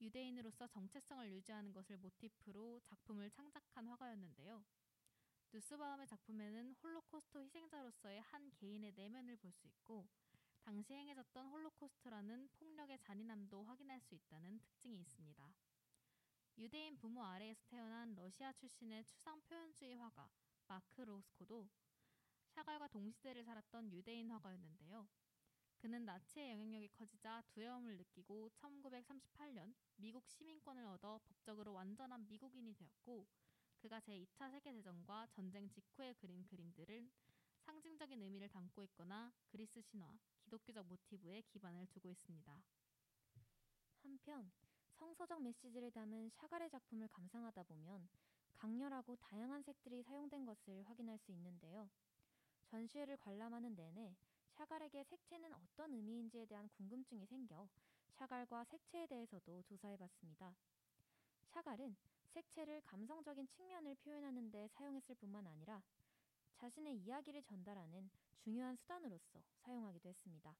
Speaker 2: 유대인으로서 정체성을 유지하는 것을 모티프로 작품을 창작한 화가였는데요. 누스바움의 작품에는 홀로코스트 희생자로서의 한 개인의 내면을 볼 수 있고 당시 행해졌던 홀로코스트라는 폭력의 잔인함도 확인할 수 있다는 특징이 있습니다. 유대인 부모 아래에서 태어난 러시아 출신의 추상 표현주의 화가 마크 로스코도 샤갈과 동시대를 살았던 유대인 화가였는데요. 그는 나치의 영향력이 커지자 두려움을 느끼고 1938년 미국 시민권을 얻어 법적으로 완전한 미국인이 되었고 그가 제2차 세계대전과 전쟁 직후에 그린 그림들은 상징적인 의미를 담고 있거나 그리스 신화, 기독교적 모티브에 기반을 두고 있습니다.
Speaker 1: 한편 성서적 메시지를 담은 샤갈의 작품을 감상하다 보면 강렬하고 다양한 색들이 사용된 것을 확인할 수 있는데요. 전시회를 관람하는 내내 샤갈에게 색채는 어떤 의미인지에 대한 궁금증이 생겨 샤갈과 색채에 대해서도 조사해봤습니다. 샤갈은 색채를 감성적인 측면을 표현하는 데 사용했을 뿐만 아니라 자신의 이야기를 전달하는 중요한 수단으로서 사용하기도 했습니다.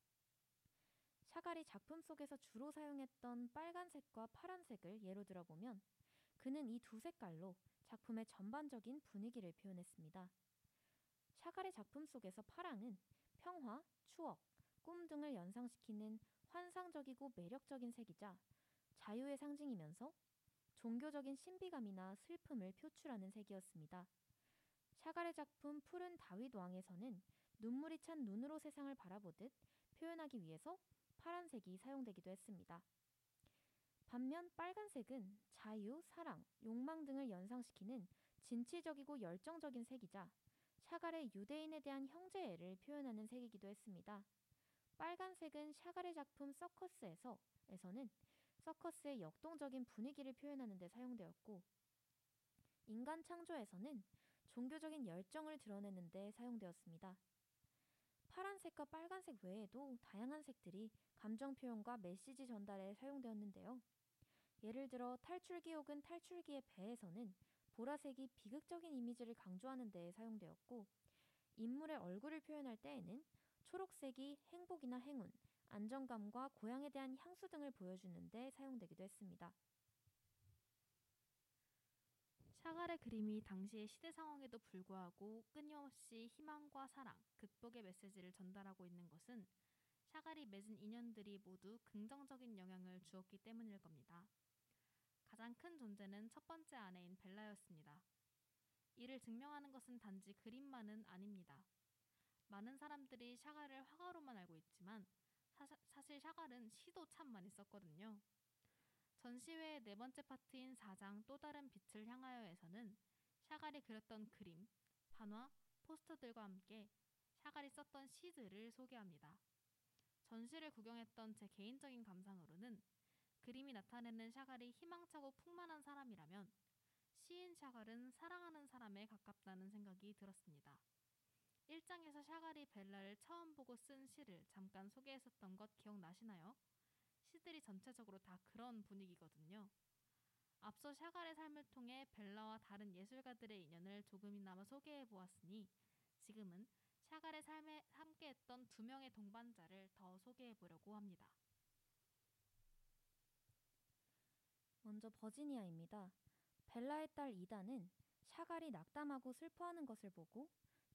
Speaker 1: 샤갈이 작품 속에서 주로 사용했던 빨간색과 파란색을 예로 들어보면 그는 이 두 색깔로 작품의 전반적인 분위기를 표현했습니다. 샤갈의 작품 속에서 파랑은 평화, 추억, 꿈 등을 연상시키는 환상적이고 매력적인 색이자 자유의 상징이면서 종교적인 신비감이나 슬픔을 표출하는 색이었습니다. 샤갈의 작품 푸른 다윗 왕에서는 눈물이 찬 눈으로 세상을 바라보듯 표현하기 위해서 파란색이 사용되기도 했습니다. 반면 빨간색은 자유, 사랑, 욕망 등을 연상시키는 진취적이고 열정적인 색이자 샤갈의 유대인에 대한 형제애를 표현하는 색이기도 했습니다. 빨간색은 샤갈의 작품 서커스에서 에서는 서커스의 역동적인 분위기를 표현하는 데 사용되었고 인간 창조에서는 종교적인 열정을 드러내는 데 사용되었습니다. 파란색과 빨간색 외에도 다양한 색들이 감정 표현과 메시지 전달에 사용되었는데요. 예를 들어 탈출기 혹은 탈출기의 배에서는 보라색이 비극적인 이미지를 강조하는 데 사용되었고 인물의 얼굴을 표현할 때에는 초록색이 행복이나 행운, 안정감과 고향에 대한 향수 등을 보여주는 데 사용되기도 했습니다.
Speaker 2: 샤갈의 그림이 당시의 시대 상황에도 불구하고 끊임없이 희망과 사랑, 극복의 메시지를 전달하고 있는 것은 샤갈이 맺은 인연들이 모두 긍정적인 영향을 주었기 때문일 겁니다. 가장 큰 존재는 첫 번째 아내인 벨라였습니다. 이를 증명하는 것은 단지 그림만은 아닙니다. 많은 사람들이 샤갈을 화가로만 알고 있지만 사, 사실 샤갈은 시도 참 많이 썼거든요. 전시회의 네 번째 파트인 4장 또 다른 빛을 향하여에서는 샤갈이 그렸던 그림, 판화, 포스터들과 함께 샤갈이 썼던 시들을 소개합니다. 전시를 구경했던 제 개인적인 감상으로는 그림이 나타내는 샤갈이 희망차고 풍만한 사람이라면 시인 샤갈은 사랑하는 사람에 가깝다는 생각이 들었습니다. 1장에서 샤갈이 벨라를 처음 보고 쓴 시를 잠깐 소개했었던 것 기억나시나요? 시들이 전체적으로 다 그런 분위기거든요. 앞서 샤갈의 삶을 통해 벨라와 다른 예술가들의 인연을 조금이나마 소개해 보았으니 지금은 샤갈의 삶에 함께했던 두 명의 동반자를 더 소개해 보려고 합니다.
Speaker 1: 먼저 버지니아입니다. 벨라의 딸 이다는 샤갈이 낙담하고 슬퍼하는 것을 보고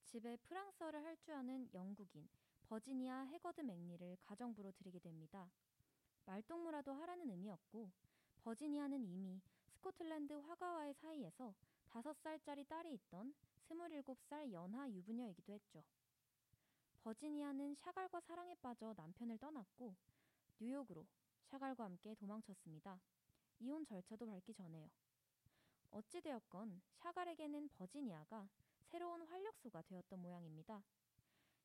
Speaker 1: 집에 프랑스어를 할 줄 아는 영국인 버지니아 해거드 맥리를 가정부로 들이게 됩니다. 말동무라도 하라는 의미였고 버지니아는 이미 스코틀랜드 화가와의 사이에서 다섯 살짜리 딸이 있던 스물일곱 살 연하 유부녀이기도 했죠. 버지니아는 샤갈과 사랑에 빠져 남편을 떠났고 뉴욕으로 샤갈과 함께 도망쳤습니다. 이혼 절차도 밟기 전에요. 어찌되었건 샤갈에게는 버지니아가 새로운 활력소가 되었던 모양입니다.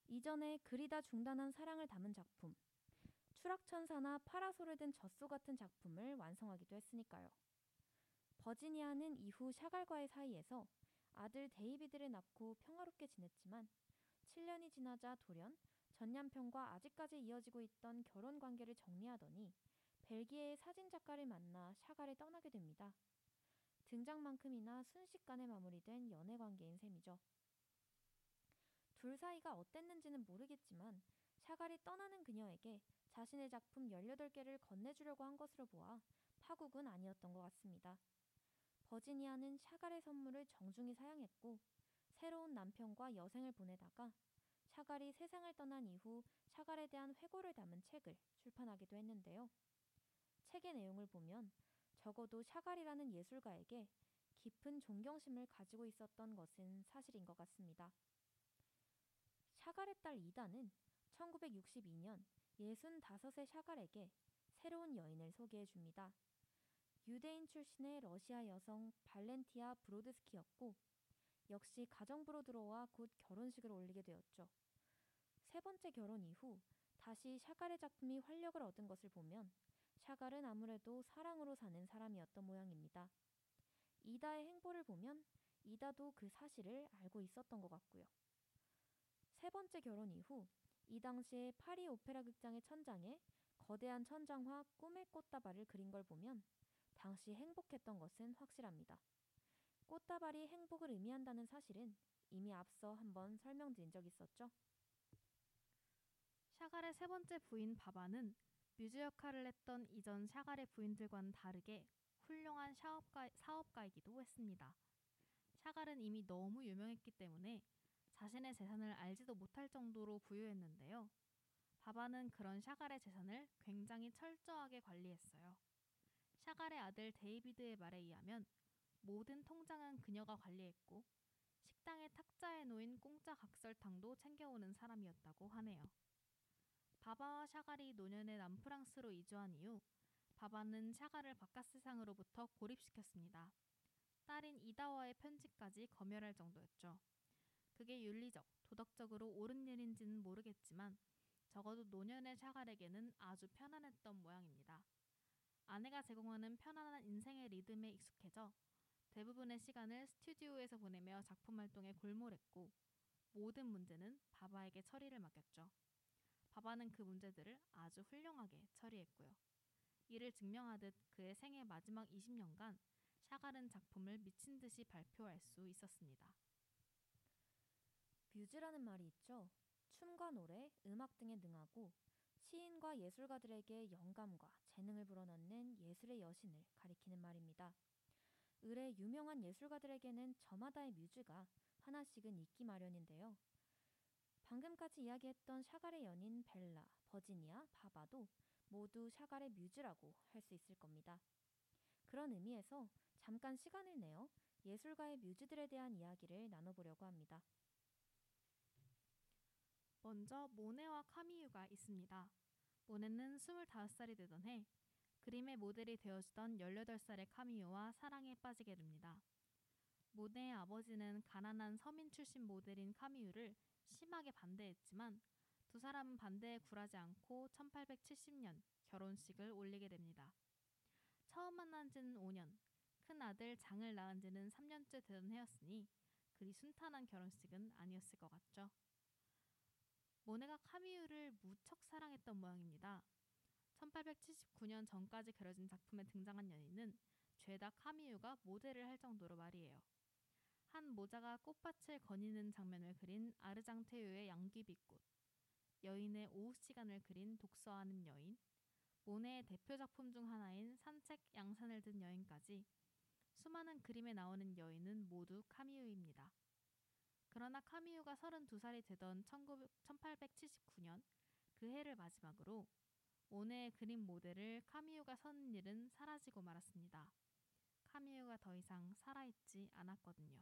Speaker 1: 이전에 그리다 중단한 사랑을 담은 작품, 추락천사나 파라솔을 든 젖소 같은 작품을 완성하기도 했으니까요. 버지니아는 이후 샤갈과의 사이에서 아들 데이비드를 낳고 평화롭게 지냈지만 7년이 지나자 돌연 전 남편과 아직까지 이어지고 있던 결혼 관계를 정리하더니 벨기에의 사진 작가를 만나 샤갈을 떠나게 됩니다. 등장만큼이나 순식간에 마무리된 연애 관계인 셈이죠. 둘 사이가 어땠는지는 모르겠지만 샤갈이 떠나는 그녀에게 자신의 작품 18개를 건네주려고 한 것으로 보아 파국은 아니었던 것 같습니다. 버지니아는 샤갈의 선물을 정중히 사양했고 새로운 남편과 여생을 보내다가 샤갈이 세상을 떠난 이후 샤갈에 대한 회고를 담은 책을 출판하기도 했는데요. 책의 내용을 보면 적어도 샤갈이라는 예술가에게 깊은 존경심을 가지고 있었던 것은 사실인 것 같습니다. 샤갈의 딸 이다는 1962년 65의 샤갈에게 새로운 여인을 소개해 줍니다. 유대인 출신의 러시아 여성 발렌티아 브로드스키였고 역시 가정부로 들어와 곧 결혼식을 올리게 되었죠. 세 번째 결혼 이후 다시 샤갈의 작품이 활력을 얻은 것을 보면 샤갈은 아무래도 사랑으로 사는 사람이었던 모양입니다. 이다의 행보를 보면 이다도 그 사실을 알고 있었던 것 같고요. 세 번째 결혼 이후 이 당시에 파리 오페라 극장의 천장에 거대한 천장화 꿈의 꽃다발을 그린 걸 보면 당시 행복했던 것은 확실합니다. 꽃다발이 행복을 의미한다는 사실은 이미 앞서 한번 설명드린 적 있었죠.
Speaker 2: 샤갈의 세 번째 부인 바바는 뮤즈 역할을 했던 이전 샤갈의 부인들과는 다르게 훌륭한 사업가, 사업가이기도 했습니다. 샤갈은 이미 너무 유명했기 때문에 자신의 재산을 알지도 못할 정도로 부유했는데요. 바바는 그런 샤갈의 재산을 굉장히 철저하게 관리했어요. 샤갈의 아들 데이비드의 말에 의하면 모든 통장은 그녀가 관리했고 식당에 탁자에 놓인 공짜 각설탕도 챙겨오는 사람이었다고 하네요. 바바와 샤갈이 노년에 남프랑스로 이주한 이후 바바는 샤갈을 바깥 세상으로부터 고립시켰습니다. 딸인 이다와의 편지까지 검열할 정도였죠. 그게 윤리적, 도덕적으로 옳은 일인지는 모르겠지만 적어도 노년의 샤갈에게는 아주 편안했던 모양입니다. 아내가 제공하는 편안한 인생의 리듬에 익숙해져 대부분의 시간을 스튜디오에서 보내며 작품 활동에 골몰했고 모든 문제는 바바에게 처리를 맡겼죠. 바바는 그 문제들을 아주 훌륭하게 처리했고요. 이를 증명하듯 그의 생애 마지막 20년간 샤갈은 작품을 미친 듯이 발표할 수 있었습니다.
Speaker 1: 뮤즈라는 말이 있죠. 춤과 노래, 음악 등에 능하고 시인과 예술가들에게 영감과 재능을 불어넣는 예술의 여신을 가리키는 말입니다. 을의 유명한 예술가들에게는 저마다의 뮤즈가 하나씩은 있기 마련인데요. 방금까지 이야기했던 샤갈의 연인 벨라, 버지니아, 바바도 모두 샤갈의 뮤즈라고 할 수 있을 겁니다. 그런 의미에서 잠깐 시간을 내어 예술가의 뮤즈들에 대한 이야기를 나눠보려고 합니다.
Speaker 2: 먼저 모네와 카미유가 있습니다. 모네는 25살이 되던 해 그림의 모델이 되어주던 18살의 카미유와 사랑에 빠지게 됩니다. 모네의 아버지는 가난한 서민 출신 모델인 카미유를 심하게 반대했지만 두 사람은 반대에 굴하지 않고 1870년 결혼식을 올리게 됩니다. 처음 만난 지는 5년, 큰 아들 장을 낳은 지는 3년째 되던 해였으니 그리 순탄한 결혼식은 아니었을 것 같죠. 모네가 카미유를 무척 사랑했던 모양입니다. 1879년 전까지 그려진 작품에 등장한 연인은 죄다 카미유가 모델을 할 정도로 말이에요. 한 모자가 꽃밭을 거니는 장면을 그린 아르장 테유의 양귀비꽃, 여인의 오후 시간을 그린 독서하는 여인, 모네의 대표 작품 중 하나인 산책 양산을 든 여인까지 수많은 그림에 나오는 여인은 모두 카미유입니다. 그러나 카미유가 32살이 되던 1879년 그 해를 마지막으로 모네의 그림 모델을 카미유가 서는 일은 사라지고 말았습니다. 카미유가 더 이상 살아있지 않았거든요.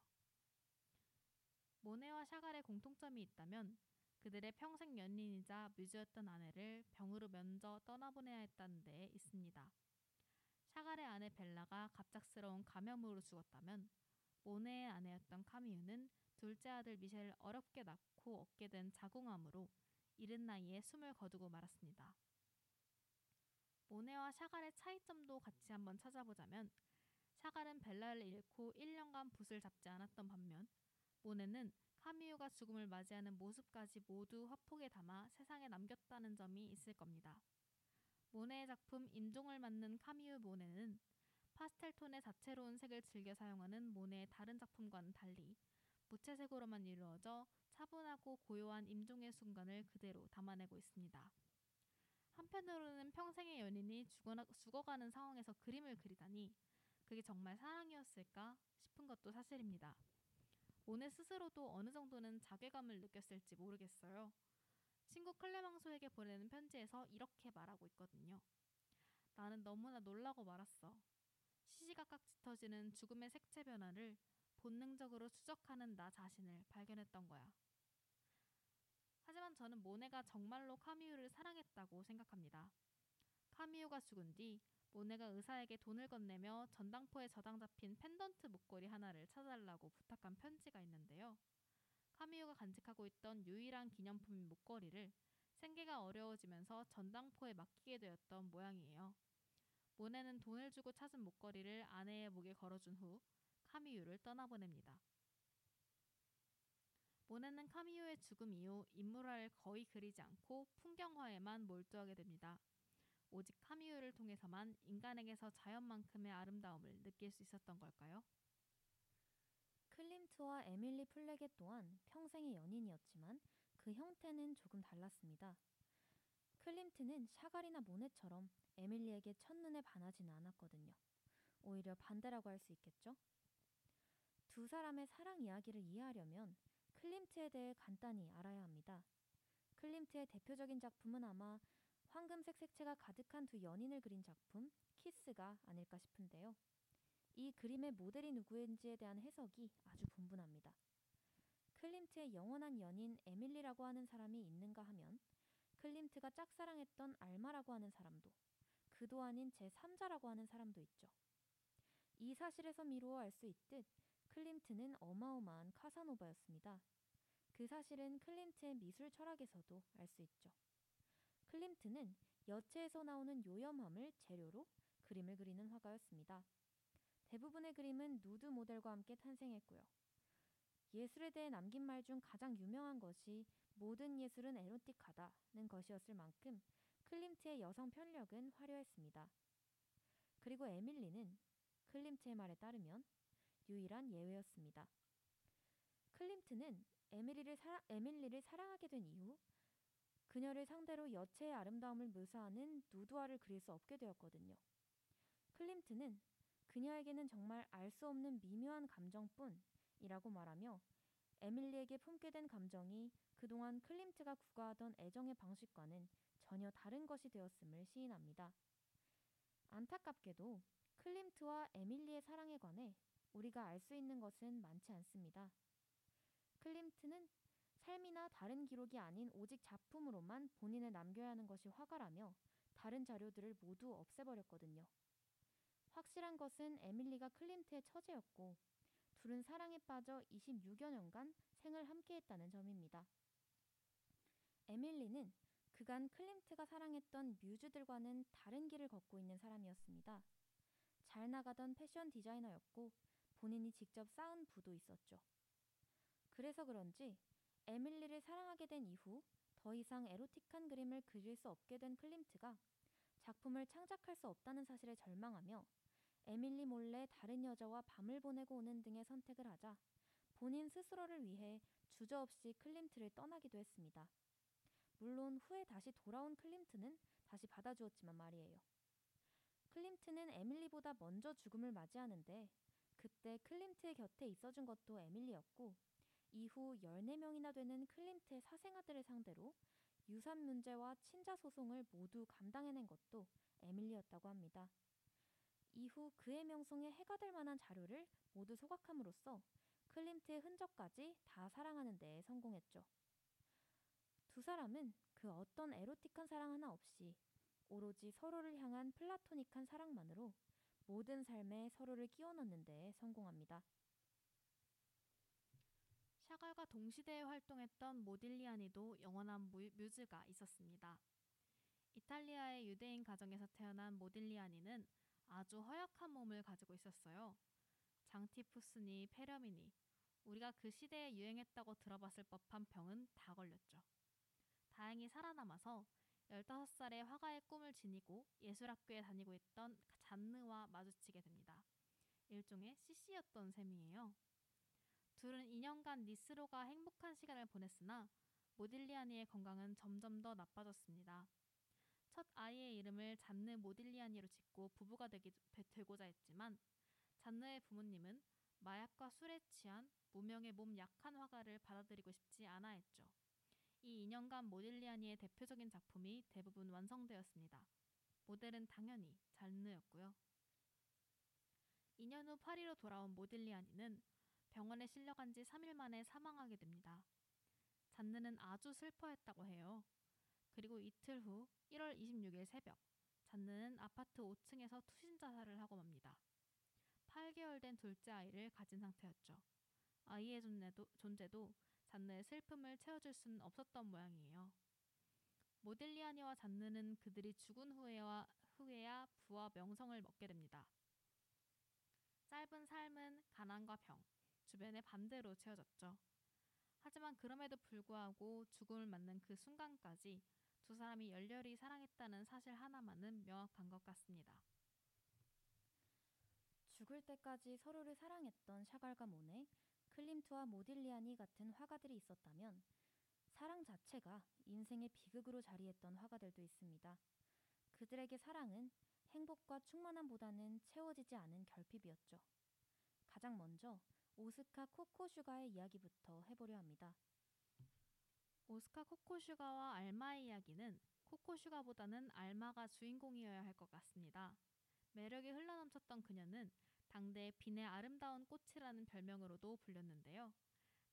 Speaker 2: 모네와 샤갈의 공통점이 있다면 그들의 평생 연인이자 뮤즈였던 아내를 병으로 먼저 떠나보내야 했다는 데 있습니다. 샤갈의 아내 벨라가 갑작스러운 감염으로 죽었다면 모네의 아내였던 카미유는 둘째 아들 미셸을 어렵게 낳고 얻게 된 자궁암으로 이른 나이에 숨을 거두고 말았습니다. 모네와 샤갈의 차이점도 같이 한번 찾아보자면 샤갈은 벨라를 잃고 1년간 붓을 잡지 않았던 반면 모네는 카미유가 죽음을 맞이하는 모습까지 모두 화폭에 담아 세상에 남겼다는 점이 있을 겁니다. 모네의 작품 임종을 맞는 카미유 모네는 파스텔 톤의 다채로운 색을 즐겨 사용하는 모네의 다른 작품과는 달리 무채색으로만 이루어져 차분하고 고요한 임종의 순간을 그대로 담아내고 있습니다. 한편으로는 평생의 연인이 죽어나, 죽어가는 상황에서 그림을 그리다니 그게 정말 사랑이었을까 싶은 것도 사실입니다. 모네 스스로도 어느 정도는 자괴감을 느꼈을지 모르겠어요. 친구 클레망소에게 보내는 편지에서 이렇게 말하고 있거든요. 나는 너무나 놀라고 말았어. 시시각각 짙어지는 죽음의 색채 변화를 본능적으로 추적하는 나 자신을 발견했던 거야. 하지만 저는 모네가 정말로 카미유를 사랑했다고 생각합니다. 카미유가 죽은 뒤 모네가 의사에게 돈을 건네며 전당포에 저장 잡힌 펜던트 목걸이 하나를 찾아달라고 부탁한 편지가 있는데요. 카미유가 간직하고 있던 유일한 기념품인 목걸이를 생계가 어려워지면서 전당포에 맡기게 되었던 모양이에요. 모네는 돈을 주고 찾은 목걸이를 아내의 목에 걸어준 후 카미유를 떠나보냅니다. 모네는 카미유의 죽음 이후 인물화를 거의 그리지 않고 풍경화에만 몰두하게 됩니다. 오직 카미유를 통해서만 인간에게서 자연만큼의 아름다움을 느낄 수 있었던 걸까요?
Speaker 1: 클림트와 에밀리 플뢰게 또한 평생의 연인이었지만 그 형태는 조금 달랐습니다. 클림트는 샤갈이나 모네처럼 에밀리에게 첫눈에 반하지는 않았거든요. 오히려 반대라고 할 수 있겠죠? 두 사람의 사랑 이야기를 이해하려면 클림트에 대해 간단히 알아야 합니다. 클림트의 대표적인 작품은 아마 황금색 색채가 가득한 두 연인을 그린 작품 키스가 아닐까 싶은데요. 이 그림의 모델이 누구인지에 대한 해석이 아주 분분합니다. 클림트의 영원한 연인 에밀리라고 하는 사람이 있는가 하면 클림트가 짝사랑했던 알마라고 하는 사람도 그도 아닌 제3자라고 하는 사람도 있죠. 이 사실에서 미루어 알 수 있듯 클림트는 어마어마한 카사노바였습니다. 그 사실은 클림트의 미술 철학에서도 알 수 있죠. 클림트는 여체에서 나오는 요염함을 재료로 그림을 그리는 화가였습니다. 대부분의 그림은 누드 모델과 함께 탄생했고요. 예술에 대해 남긴 말 중 가장 유명한 것이 모든 예술은 에로틱하다는 것이었을 만큼 클림트의 여성 편력은 화려했습니다. 그리고 에밀리는 클림트의 말에 따르면 유일한 예외였습니다. 클림트는 에밀리를, 사랑, 에밀리를 사랑하게 된 이후 그녀를 상대로 여체의 아름다움을 묘사하는 누드화를 그릴 수 없게 되었거든요. 클림트는 그녀에게는 정말 알 수 없는 미묘한 감정뿐이라고 말하며 에밀리에게 품게 된 감정이 그동안 클림트가 구가하던 애정의 방식과는 전혀 다른 것이 되었음을 시인합니다. 안타깝게도 클림트와 에밀리의 사랑에 관해 우리가 알 수 있는 것은 많지 않습니다. 클림트는 삶이나 다른 기록이 아닌 오직 작품으로만 본인을 남겨야 하는 것이 화가라며 다른 자료들을 모두 없애버렸거든요. 확실한 것은 에밀리가 클림트의 처제였고 둘은 사랑에 빠져 26여 년간 생을 함께했다는 점입니다. 에밀리는 그간 클림트가 사랑했던 뮤즈들과는 다른 길을 걷고 있는 사람이었습니다. 잘 나가던 패션 디자이너였고 본인이 직접 쌓은 부도 있었죠. 그래서 그런지 에밀리를 사랑하게 된 이후 더 이상 에로틱한 그림을 그릴 수 없게 된 클림트가 작품을 창작할 수 없다는 사실에 절망하며 에밀리 몰래 다른 여자와 밤을 보내고 오는 등의 선택을 하자 본인 스스로를 위해 주저없이 클림트를 떠나기도 했습니다. 물론 후에 다시 돌아온 클림트는 다시 받아주었지만 말이에요. 클림트는 에밀리보다 먼저 죽음을 맞이하는데 그때 클림트의 곁에 있어준 것도 에밀리였고 이후 14명이나 되는 클림트의 사생아들을 상대로 유산 문제와 친자 소송을 모두 감당해낸 것도 에밀리였다고 합니다. 이후 그의 명성에 해가 될 만한 자료를 모두 소각함으로써 클림트의 흔적까지 다 사랑하는 데에 성공했죠. 두 사람은 그 어떤 에로틱한 사랑 하나 없이 오로지 서로를 향한 플라토닉한 사랑만으로 모든 삶에 서로를 끼워 넣는 데에 성공합니다.
Speaker 2: 샤갈과 동시대에 활동했던 모딜리아니도 영원한 뮤즈가 있었습니다. 이탈리아의 유대인 가정에서 태어난 모딜리아니는 아주 허약한 몸을 가지고 있었어요. 장티푸스니 페렴이니 우리가 그 시대에 유행했다고 들어봤을 법한 병은 다 걸렸죠. 다행히 살아남아서 15살에 화가의 꿈을 지니고 예술학교에 다니고 있던 잔느와 마주치게 됩니다. 일종의 CC였던 셈이에요. 둘은 2년간 니스로가 행복한 시간을 보냈으나 모딜리아니의 건강은 점점 더 나빠졌습니다. 첫 아이의 이름을 잔느 모딜리아니로 짓고 부부가 되기, 되고자 했지만 잔느의 부모님은 마약과 술에 취한 무명의 몸 약한 화가를 받아들이고 싶지 않아 했죠. 이 2년간 모딜리아니의 대표적인 작품이 대부분 완성되었습니다. 모델은 당연히 잔느였고요. 2년 후 파리로 돌아온 모딜리아니는 병원에 실려간 지 3일 만에 사망하게 됩니다. 잔느는 아주 슬퍼했다고 해요. 그리고 이틀 후 1월 26일 새벽, 잔느는 아파트 5층에서 투신 자살을 하고 맙니다. 8개월 된 둘째 아이를 가진 상태였죠. 아이의 존재도, 존재도 잔느의 슬픔을 채워줄 수는 없었던 모양이에요. 모델리아니와 잔느는 그들이 죽은 후에야, 후에야 부와 명성을 얻게 됩니다. 짧은 삶은 가난과 병, 주변의 반대로 채워졌죠. 하지만 그럼에도 불구하고 죽음을 맞는 그 순간까지 두 사람이 열렬히 사랑했다는 사실 하나만은 명확한 것 같습니다.
Speaker 1: 죽을 때까지 서로를 사랑했던 샤갈과 모네, 클림트와 모딜리아니 같은 화가들이 있었다면 사랑 자체가 인생의 비극으로 자리했던 화가들도 있습니다. 그들에게 사랑은 행복과 충만함보다는 채워지지 않은 결핍이었죠. 가장 먼저 오스카 코코슈가의 이야기부터 해보려 합니다.
Speaker 2: 오스카 코코슈가와 알마의 이야기는 코코슈가보다는 알마가 주인공이어야 할 것 같습니다. 매력이 흘러넘쳤던 그녀는 당대의 빈의 아름다운 꽃이라는 별명으로도 불렸는데요.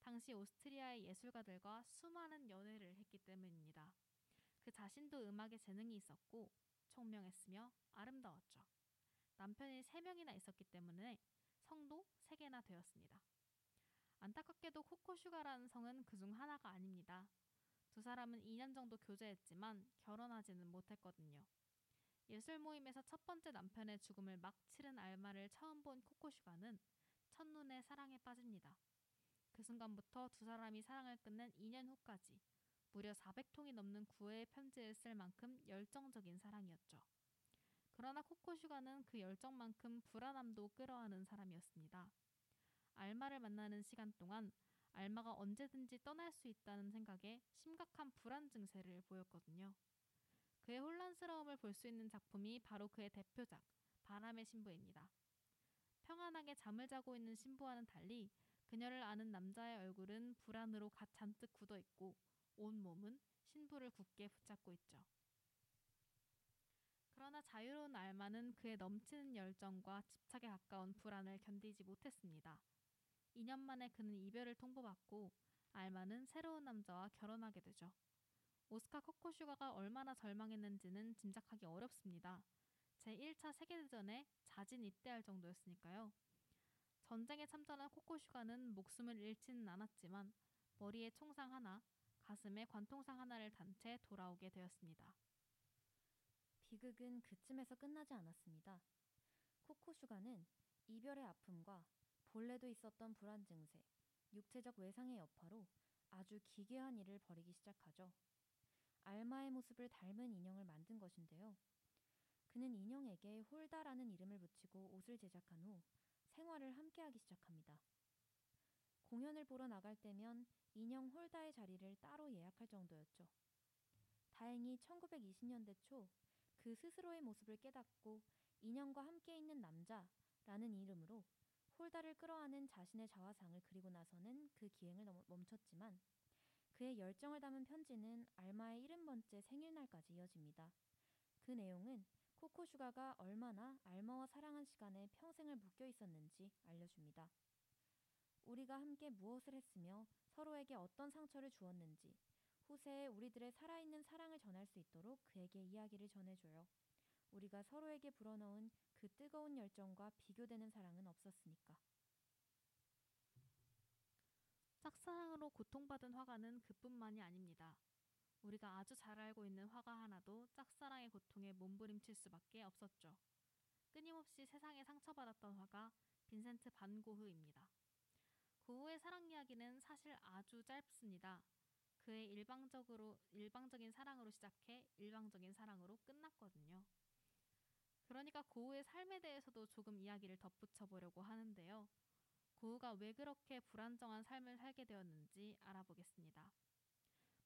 Speaker 2: 당시 오스트리아의 예술가들과 수많은 연애를 했기 때문입니다. 그 자신도 음악에 재능이 있었고 총명했으며 아름다웠죠. 남편이 세명이나 있었기 때문에 성도 세개나 되었습니다. 안타깝게도 코코슈가라는 성은 그중 하나가 아닙니다. 두 사람은 2년 정도 교제했지만 결혼하지는 못했거든요. 예술 모임에서 첫 번째 남편의 죽음을 막 치른 알마를 처음 본 코코슈가는 첫눈에 사랑에 빠집니다. 그 순간부터 두 사람이 사랑을 끝낸 2년 후까지 무려 400통이 넘는 구애의 편지를 쓸 만큼 열정적인 사랑이었죠. 그러나 코코슈가는 그 열정만큼 불안함도 끌어안은 사람이었습니다. 알마를 만나는 시간 동안 알마가 언제든지 떠날 수 있다는 생각에 심각한 불안 증세를 보였거든요. 그의 혼란스러움을 볼 수 있는 작품이 바로 그의 대표작 바람의 신부입니다. 평안하게 잠을 자고 있는 신부와는 달리 그녀를 아는 남자의 얼굴은 불안으로 가 잔뜩 굳어 있고 온 몸은 신부를 굳게 붙잡고 있죠. 그러나 자유로운 알마는 그의 넘치는 열정과 집착에 가까운 불안을 견디지 못했습니다. 2년 만에 그는 이별을 통보받고 알마는 새로운 남자와 결혼하게 되죠. 오스카 코코슈가가 얼마나 절망했는지는 짐작하기 어렵습니다. 제1차 세계대전에 자진 입대할 정도였으니까요. 전쟁에 참전한 코코슈가는 목숨을 잃지는 않았지만 머리에 총상 하나, 가슴에 관통상 하나를 단 채 돌아오게 되었습니다.
Speaker 1: 비극은 그쯤에서 끝나지 않았습니다. 코코슈가는 이별의 아픔과 본래도 있었던 불안 증세, 육체적 외상의 여파로 아주 기괴한 일을 벌이기 시작하죠. 알마의 모습을 닮은 인형을 만든 것인데요. 그는 인형에게 홀다라는 이름을 붙이고 옷을 제작한 후 생활을 함께하기 시작합니다. 공연을 보러 나갈 때면 인형 홀다의 자리를 따로 예약할 정도였죠. 다행히 1920년대 초 그 스스로의 모습을 깨닫고 인형과 함께 있는 남자라는 이름으로 홀다를 끌어안은 자신의 자화상을 그리고 나서는 그 기행을 멈췄지만 그의 열정을 담은 편지는 알마의 70번째 생일날까지 이어집니다. 그 내용은 코코슈가가 얼마나 알마와 사랑한 시간에 평생을 묶여 있었는지 알려줍니다. 우리가 함께 무엇을 했으며 서로에게 어떤 상처를 주었는지 후세에 우리들의 살아있는 사랑을 전할 수 있도록 그에게 이야기를 전해줘요. 우리가 서로에게 불어넣은 그 뜨거운 열정과 비교되는 사랑은 없었으니까.
Speaker 2: 짝사랑으로 고통받은 화가는 그뿐만이 아닙니다. 우리가 아주 잘 알고 있는 화가 하나도 짝사랑의 고통에 몸부림칠 수밖에 없었죠. 끊임없이 세상에 상처받았던 화가 빈센트 반 고흐입니다. 고흐의 사랑 이야기는 사실 아주 짧습니다. 그의 일방적으로 일방적인 사랑으로 시작해 일방적인 사랑으로 끝났거든요. 그러니까 고우의 삶에 대해서도 조금 이야기를 덧붙여 보려고 하는데요. 고우가 왜 그렇게 불안정한 삶을 살게 되었는지 알아보겠습니다.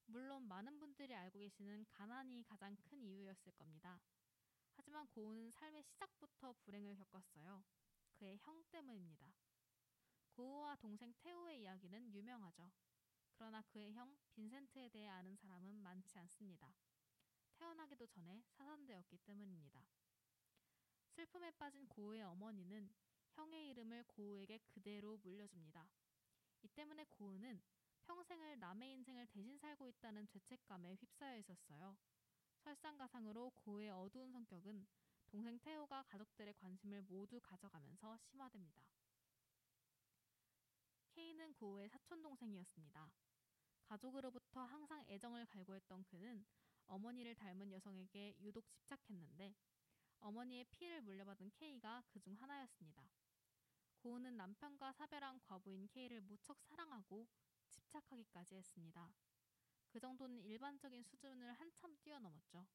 Speaker 2: 물론 많은 분들이 알고 계시는 가난이 가장 큰 이유였을 겁니다. 하지만 고우는 삶의 시작부터 불행을 겪었어요. 그의 형 때문입니다. 고우와 동생 테오의 이야기는 유명하죠. 그러나 그의 형 빈센트에 대해 아는 사람은 많지 않습니다. 태어나기도 전에 사산되었기 때문입니다. 슬픔에 빠진 고우의 어머니는 형의 이름을 고우에게 그대로 물려줍니다. 이 때문에 고우는 평생을 남의 인생을 대신 살고 있다는 죄책감에 휩싸여 있었어요. 설상가상으로 고우의 어두운 성격은 동생 태호가 가족들의 관심을 모두 가져가면서 심화됩니다. 케이는 고우의 사촌 동생이었습니다. 가족으로부터 항상 애정을 갈구했던 그는 어머니를 닮은 여성에게 유독 집착했는데 어머니의 피해를 물려받은 케이가 그 중 하나였습니다. 고은은 남편과 사별한 과부인 케이를 무척 사랑하고 집착하기까지 했습니다. 그 정도는 일반적인 수준을 한참 뛰어넘었죠.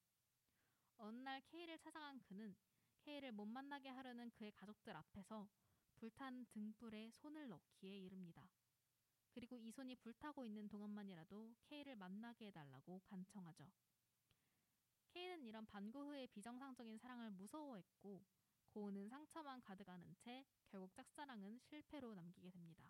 Speaker 2: 어느 날 K를 찾아간 그는 K를 못 만나게 하려는 그의 가족들 앞에서 불탄 등불에 손을 넣기에 이릅니다. 그리고 이 손이 불타고 있는 동안만이라도 K를 만나게 해달라고 간청하죠. K는 이런 반고흐의 비정상적인 사랑을 무서워했고 고은은 상처만 가득하는 채 결국 짝사랑은 실패로 남기게 됩니다.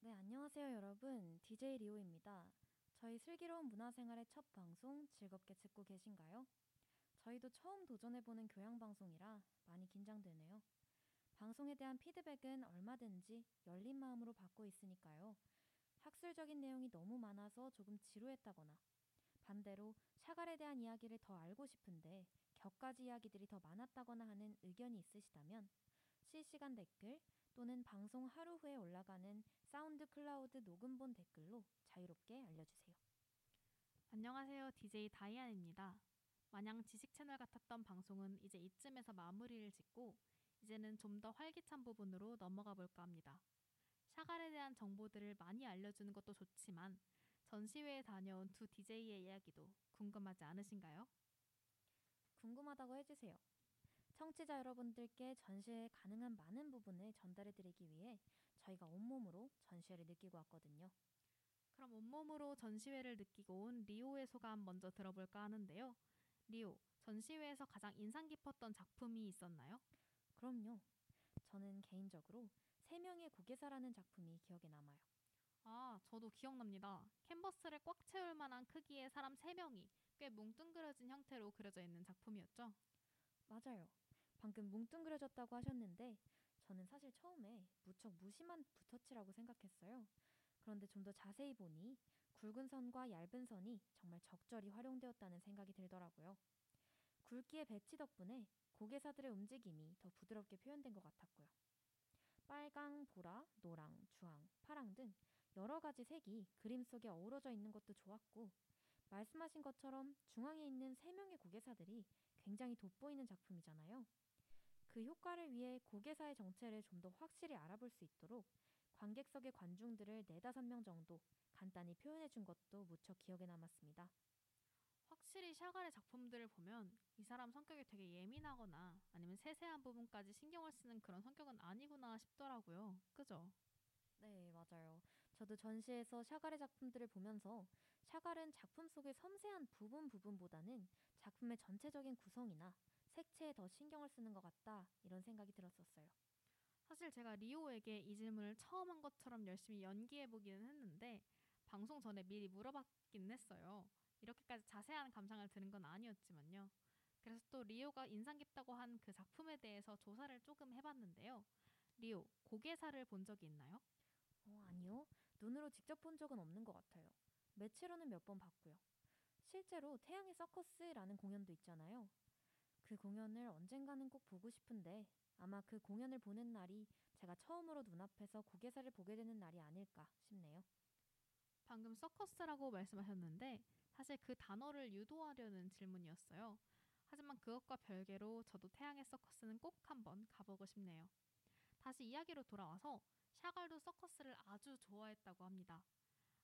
Speaker 1: 네, 안녕하세요, 여러분. DJ 리오입니다. 저희 슬기로운 문화생활의 첫 방송 즐겁게 듣고 계신가요? 저희도 처음 도전해보는 교양방송이라 많이 긴장되네요. 방송에 대한 피드백은 얼마든지 열린 마음으로 받고 있으니까요. 학술적인 내용이 너무 많아서 조금 지루했다거나, 반대로 샤갈에 대한 이야기를 더 알고 싶은데 격가지 이야기들이 더 많았다거나 하는 의견이 있으시다면 실시간 댓글 또는 방송 하루 후에 올라가는 사운드 클라우드 녹음본 댓글로 자유롭게 알려주세요.
Speaker 2: 안녕하세요. DJ 다이안입니다. 마냥 지식 채널 같았던 방송은 이제 이쯤에서 마무리를 짓고 이제는 좀 더 활기찬 부분으로 넘어가 볼까 합니다. 샤갈에 대한 정보들을 많이 알려주는 것도 좋지만 전시회에 다녀온 두 DJ의 이야기도 궁금하지 않으신가요?
Speaker 1: 궁금하다고 해주세요. 청취자 여러분들께 전시회 가능한 많은 부분을 전달해드리기 위해 저희가 온몸으로 전시회를 느끼고 왔거든요.
Speaker 2: 그럼 온몸으로 전시회를 느끼고 온 리오의 소감 먼저 들어볼까 하는데요. 리오, 전시회에서 가장 인상 깊었던 작품이 있었나요?
Speaker 1: 그럼요. 저는 개인적으로 세 명의 고개사라는 작품이 기억에 남아요.
Speaker 2: 아, 저도 기억납니다. 캔버스를 꽉 채울 만한 크기의 사람 3명이 꽤 뭉뚱그려진 형태로 그려져 있는 작품이었죠.
Speaker 1: 맞아요. 방금 뭉뚱그려졌다고 하셨는데 저는 사실 처음에 무척 무심한 붓터치라고 생각했어요. 그런데 좀 더 자세히 보니 굵은 선과 얇은 선이 정말 적절히 활용되었다는 생각이 들더라고요. 굵기의 배치 덕분에 고개사들의 움직임이 더 부드럽게 표현된 것 같았고요. 빨강, 보라, 노랑, 주황, 파랑 등 여러 가지 색이 그림 속에 어우러져 있는 것도 좋았고, 말씀하신 것처럼 중앙에 있는 세 명의 고개사들이 굉장히 돋보이는 작품이잖아요. 그 효과를 위해 고개사의 정체를 좀 더 확실히 알아볼 수 있도록 관객석의 관중들을 네다섯 명 정도 간단히 표현해 준 것도 무척 기억에 남았습니다.
Speaker 2: 확실히 샤갈의 작품들을 보면 이 사람 성격이 되게 예민하거나 아니면 세세한 부분까지 신경을 쓰는 그런 성격은 아니구나 싶더라고요. 그죠?
Speaker 1: 네, 맞아요. 저도 전시에서 샤갈의 작품들을 보면서 샤갈은 작품 속의 섬세한 부분 부분보다는 작품의 전체적인 구성이나 색채에 더 신경을 쓰는 것 같다 이런 생각이 들었었어요.
Speaker 2: 사실 제가 리오에게 이 질문을 처음 한 것처럼 열심히 연기해 보기는 했는데 방송 전에 미리 물어봤긴 했어요. 이렇게까지 자세한 감상을 들은 건 아니었지만요. 그래서 또 리오가 인상 깊다고 한 그 작품에 대해서 조사를 조금 해봤는데요. 리오, 고개사를 본 적이 있나요?
Speaker 1: 어, 아니요. 눈으로 직접 본 적은 없는 것 같아요. 매체로는 몇 번 봤고요. 실제로 태양의 서커스라는 공연도 있잖아요. 그 공연을 언젠가는 꼭 보고 싶은데 아마 그 공연을 보는 날이 제가 처음으로 눈앞에서 고개사를 보게 되는 날이 아닐까 싶네요.
Speaker 2: 방금 서커스라고 말씀하셨는데 사실 그 단어를 유도하려는 질문이었어요. 하지만 그것과 별개로 저도 태양의 서커스는 꼭 한번 가보고 싶네요. 다시 이야기로 돌아와서 샤갈도 서커스를 아주 좋아했다고 합니다.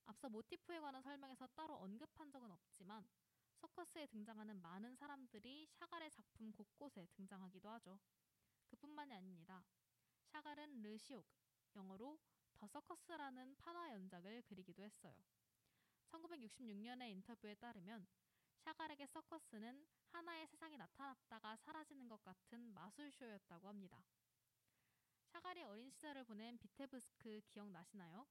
Speaker 2: 앞서 모티프에 관한 설명에서 따로 언급한 적은 없지만 서커스에 등장하는 많은 사람들이 샤갈의 작품 곳곳에 등장하기도 하죠. 그뿐만이 아닙니다. 샤갈은 르시옥, 영어로 더 서커스라는 판화 연작을 그리기도 했어요. 1966년의 인터뷰에 따르면 샤갈에게 서커스는 하나의 세상이 나타났다가 사라지는 것 같은 마술쇼였다고 합니다. 샤갈이 어린 시절을 보낸 비테브스크 기억나시나요?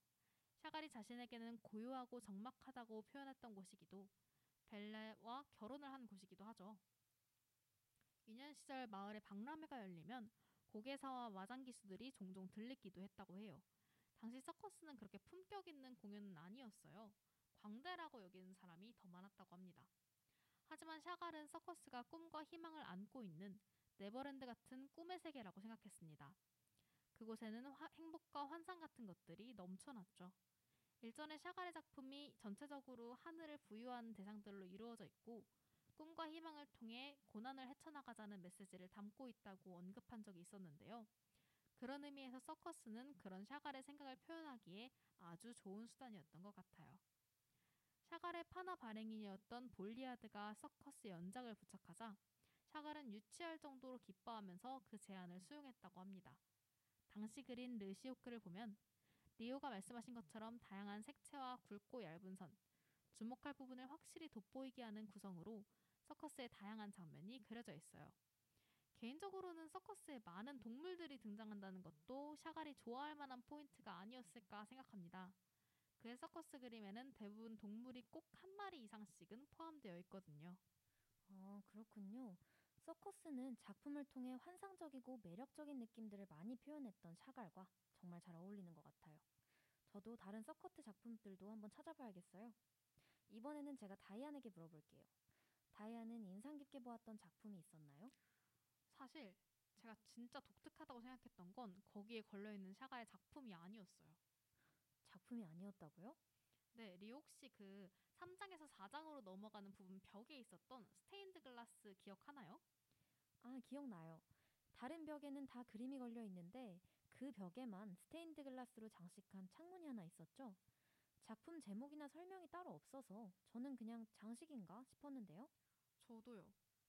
Speaker 2: 샤갈이 자신에게는 고요하고 적막하다고 표현했던 곳이기도 벨레와 결혼을 한 곳이기도 하죠. 유년 시절 마을에 박람회가 열리면 고개사와 마장 기수들이 종종 들리기도 했다고 해요. 당시 서커스는 그렇게 품격 있는 공연은 아니었어요. 광대라고 여기는 사람이 더 많았다고 합니다. 하지만 샤갈은 서커스가 꿈과 희망을 안고 있는 네버랜드 같은 꿈의 세계라고 생각했습니다. 그곳에는 화, 행복과 환상 같은 것들이 넘쳐났죠. 일전에 샤갈의 작품이 전체적으로 하늘을 부유한 대상들로 이루어져 있고 꿈과 희망을 통해 고난을 헤쳐나가자는 메시지를 담고 있다고 언급한 적이 있었는데요. 그런 의미에서 서커스는 그런 샤갈의 생각을 표현하기에 아주 좋은 수단이었던 것 같아요. 샤갈의 판화 발행인이었던 볼라르가 서커스 연작을 부탁하자 샤갈은 유치할 정도로 기뻐하면서 그 제안을 수용했다고 합니다. 당시 그린 르 시르크를 보면 리오가 말씀하신 것처럼 다양한 색채와 굵고 얇은 선, 주목할 부분을 확실히 돋보이게 하는 구성으로 서커스의 다양한 장면이 그려져 있어요. 개인적으로는 서커스에 많은 동물들이 등장한다는 것도 샤갈이 좋아할 만한 포인트가 아니었을까 생각합니다. 그의 서커스 그림에는 대부분 동물이 꼭 한 마리 이상씩은 포함되어 있거든요.
Speaker 1: 아, 그렇군요. 서커스는 작품을 통해 환상적이고 매력적인 느낌들을 많이 표현했던 샤갈과 정말 잘 어울리는 것 같아요. 저도 다른 서커트 작품들도 한번 찾아봐야겠어요. 이번에는 제가 다이안에게 물어볼게요. 다이안은 인상 깊게 보았던 작품이 있었나요?
Speaker 2: 사실 제가 진짜 독특하다고 생각했던 건 거기에 걸려 있는 샤갈의 작품이 아니었어요.
Speaker 1: 작품이 아니었다고요?
Speaker 2: 네, 리오 혹시 그 3장에서 4장으로 넘어가는 부분 벽에 있었던 스테인드 글라스 기억하나요?
Speaker 1: 아, 기억나요. 다른 벽에는 다 그림이 걸려 있는데 그 벽에만 스테인드 글라스로 장식한 창문이 하나 있었죠? 작품 제목이나 설명이 따로 없어서 저는 그냥 장식인가 싶었는데요.
Speaker 2: 저도요.